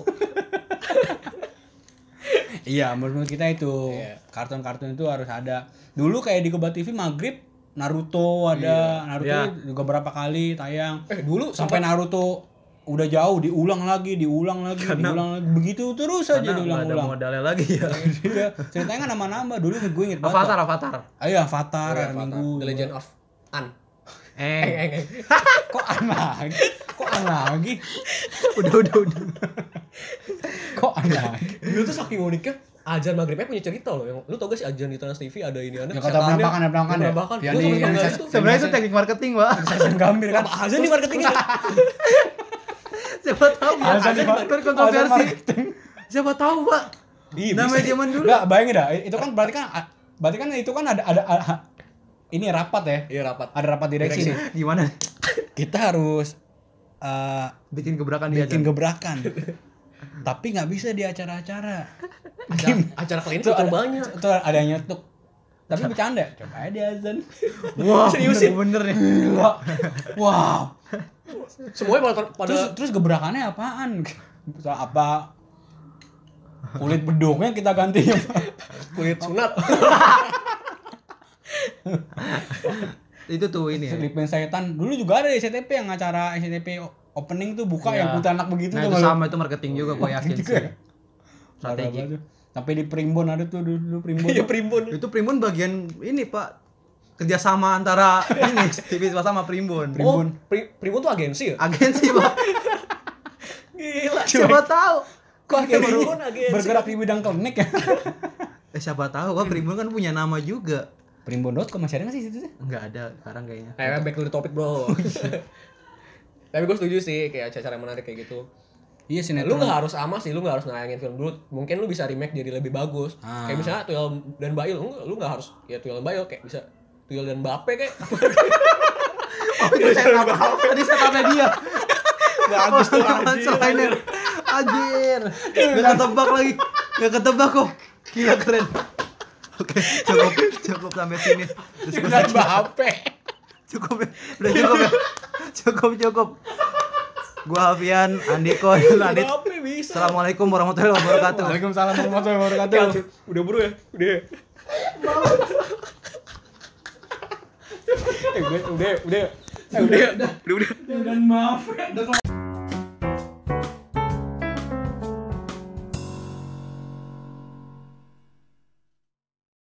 S3: Iya, menurut kita itu
S1: Iya.
S3: kartun-kartun itu harus ada. Dulu kayak di Koba TV maghrib Naruto ada, Naruto
S2: Iya.
S3: juga berapa kali tayang.
S1: Eh, dulu
S3: Sampai Naruto udah jauh diulang lagi, diulang lagi, diulang lagi. Begitu terus aja
S2: Karena nggak ada
S3: diulang-ulang.
S2: modalnya lagi ya.
S3: Iya, ceritanya kan nama-nama. Dulu gue inget banget.
S2: Avatar, Avatar.
S3: Ayo Avatar,
S1: Iya,
S3: hari
S1: Avatar.
S3: Minggu.
S1: The Legend of An.
S2: Eh,
S1: Eng, eng, eng.
S3: Kok an lagi? Kok an lagi?
S2: udah udah udah.
S3: Kok an lagi?
S1: Dulu tuh saking uniknya Ajan maghribnya punya cerita loh yang lu tau gak sih Ajan di Trans TV ada ini ada
S3: Ya, kata penampakan, ya, penampakan ya?
S1: penampakan
S3: di-
S1: itu.
S2: Sebenarnya itu teknik marketing, Pak.
S3: Stasiun gambir kan.
S1: apa Ajan di marketingnya
S2: Siapa tahu ya.
S3: Alasan di- marketing.
S2: Siapa tahu, Pak. Namanya zaman dulu.
S3: Enggak, bayangin dah. Itu kan berarti kan berarti kan itu kan ada ada, ada- ini rapat ya.
S1: iya rapat
S3: Ada rapat direksi.
S1: Direksi.
S3: nih.
S2: Gimana?
S3: Kita harus eh,
S2: Bikin gebrakan dia.
S3: bikin gebrakan. Tapi nggak bisa di acara-acara.
S1: acara, acara klinis
S3: Itu ada,
S1: banyak
S3: itu ada yang nyetuk. Tapi bercanda. Coba aja di azan.
S2: Wah,
S1: Seriusin?
S2: bener, bener nih.
S3: Gila. Wow.
S1: semuanya pada, pada
S3: Terus terus gebrakannya apaan? Apa kulit bedongnya kita ganti
S1: kulit sunat
S2: Itu tuh ini ya.
S3: Filipin setan dulu juga ada di SCTV yang acara SCTV opening tuh buka
S2: Iya.
S3: yang putih anak begitu
S2: Nah,
S3: tuh
S2: itu
S3: kalau-
S2: sama itu marketing juga gue yakin
S3: Juga
S2: sih.
S3: ya?
S2: Strategi.
S3: Sampai di Primbon ada tuh dulu, dulu Primbon.
S1: iya primbon
S2: Itu Primbon bagian ini, Pak. Kerjasama antara ini TV sama Primbon.
S1: oh pri, primbon tuh agensi ya
S2: Agensi, Pak.
S1: gila
S2: Siapa tahu?
S3: Kok
S1: Primbon agensi.
S3: bergerak di bidang klinik ya?
S2: Eh, siapa tahu, Pak. Primbon kan punya nama juga.
S3: Primbon.com masih ada nggak sih situ?
S2: Enggak ada sekarang kayaknya.
S1: kayak back to the topic bro tapi gue setuju sih kayak acara yang menarik kayak gitu
S3: Iya
S1: lu
S3: sinetron.
S1: nggak harus sama sih lu nggak harus nayangin film dulu mungkin lu bisa remake jadi lebih bagus
S3: Ah.
S1: kayak misalnya Tuyul dan Bail lu, lu nggak harus ya Tuyul dan Bail kayak bisa Tuyul dan Bape kayak
S2: Oh, itu. Tadi setupnya dia.
S1: bagus tuh
S2: selainnya. Anjir. Gak ketebak lagi. Gak ketebak kok. Gila keren. Oke, cukup cukup sampai sini. Terus gua-
S3: Dan Bape.
S2: Cukup ya. Udah cukup ya. Cukup cukup. Gua Hafian, Andiko, dan Adit. Assalamualaikum warahmatullahi wabarakatuh.
S3: Waalaikumsalam warahmatullahi wabarakatuh.
S1: udah buru ya udah ya? eh gue udah udah Eh, udah udah udah
S3: Dan maaf.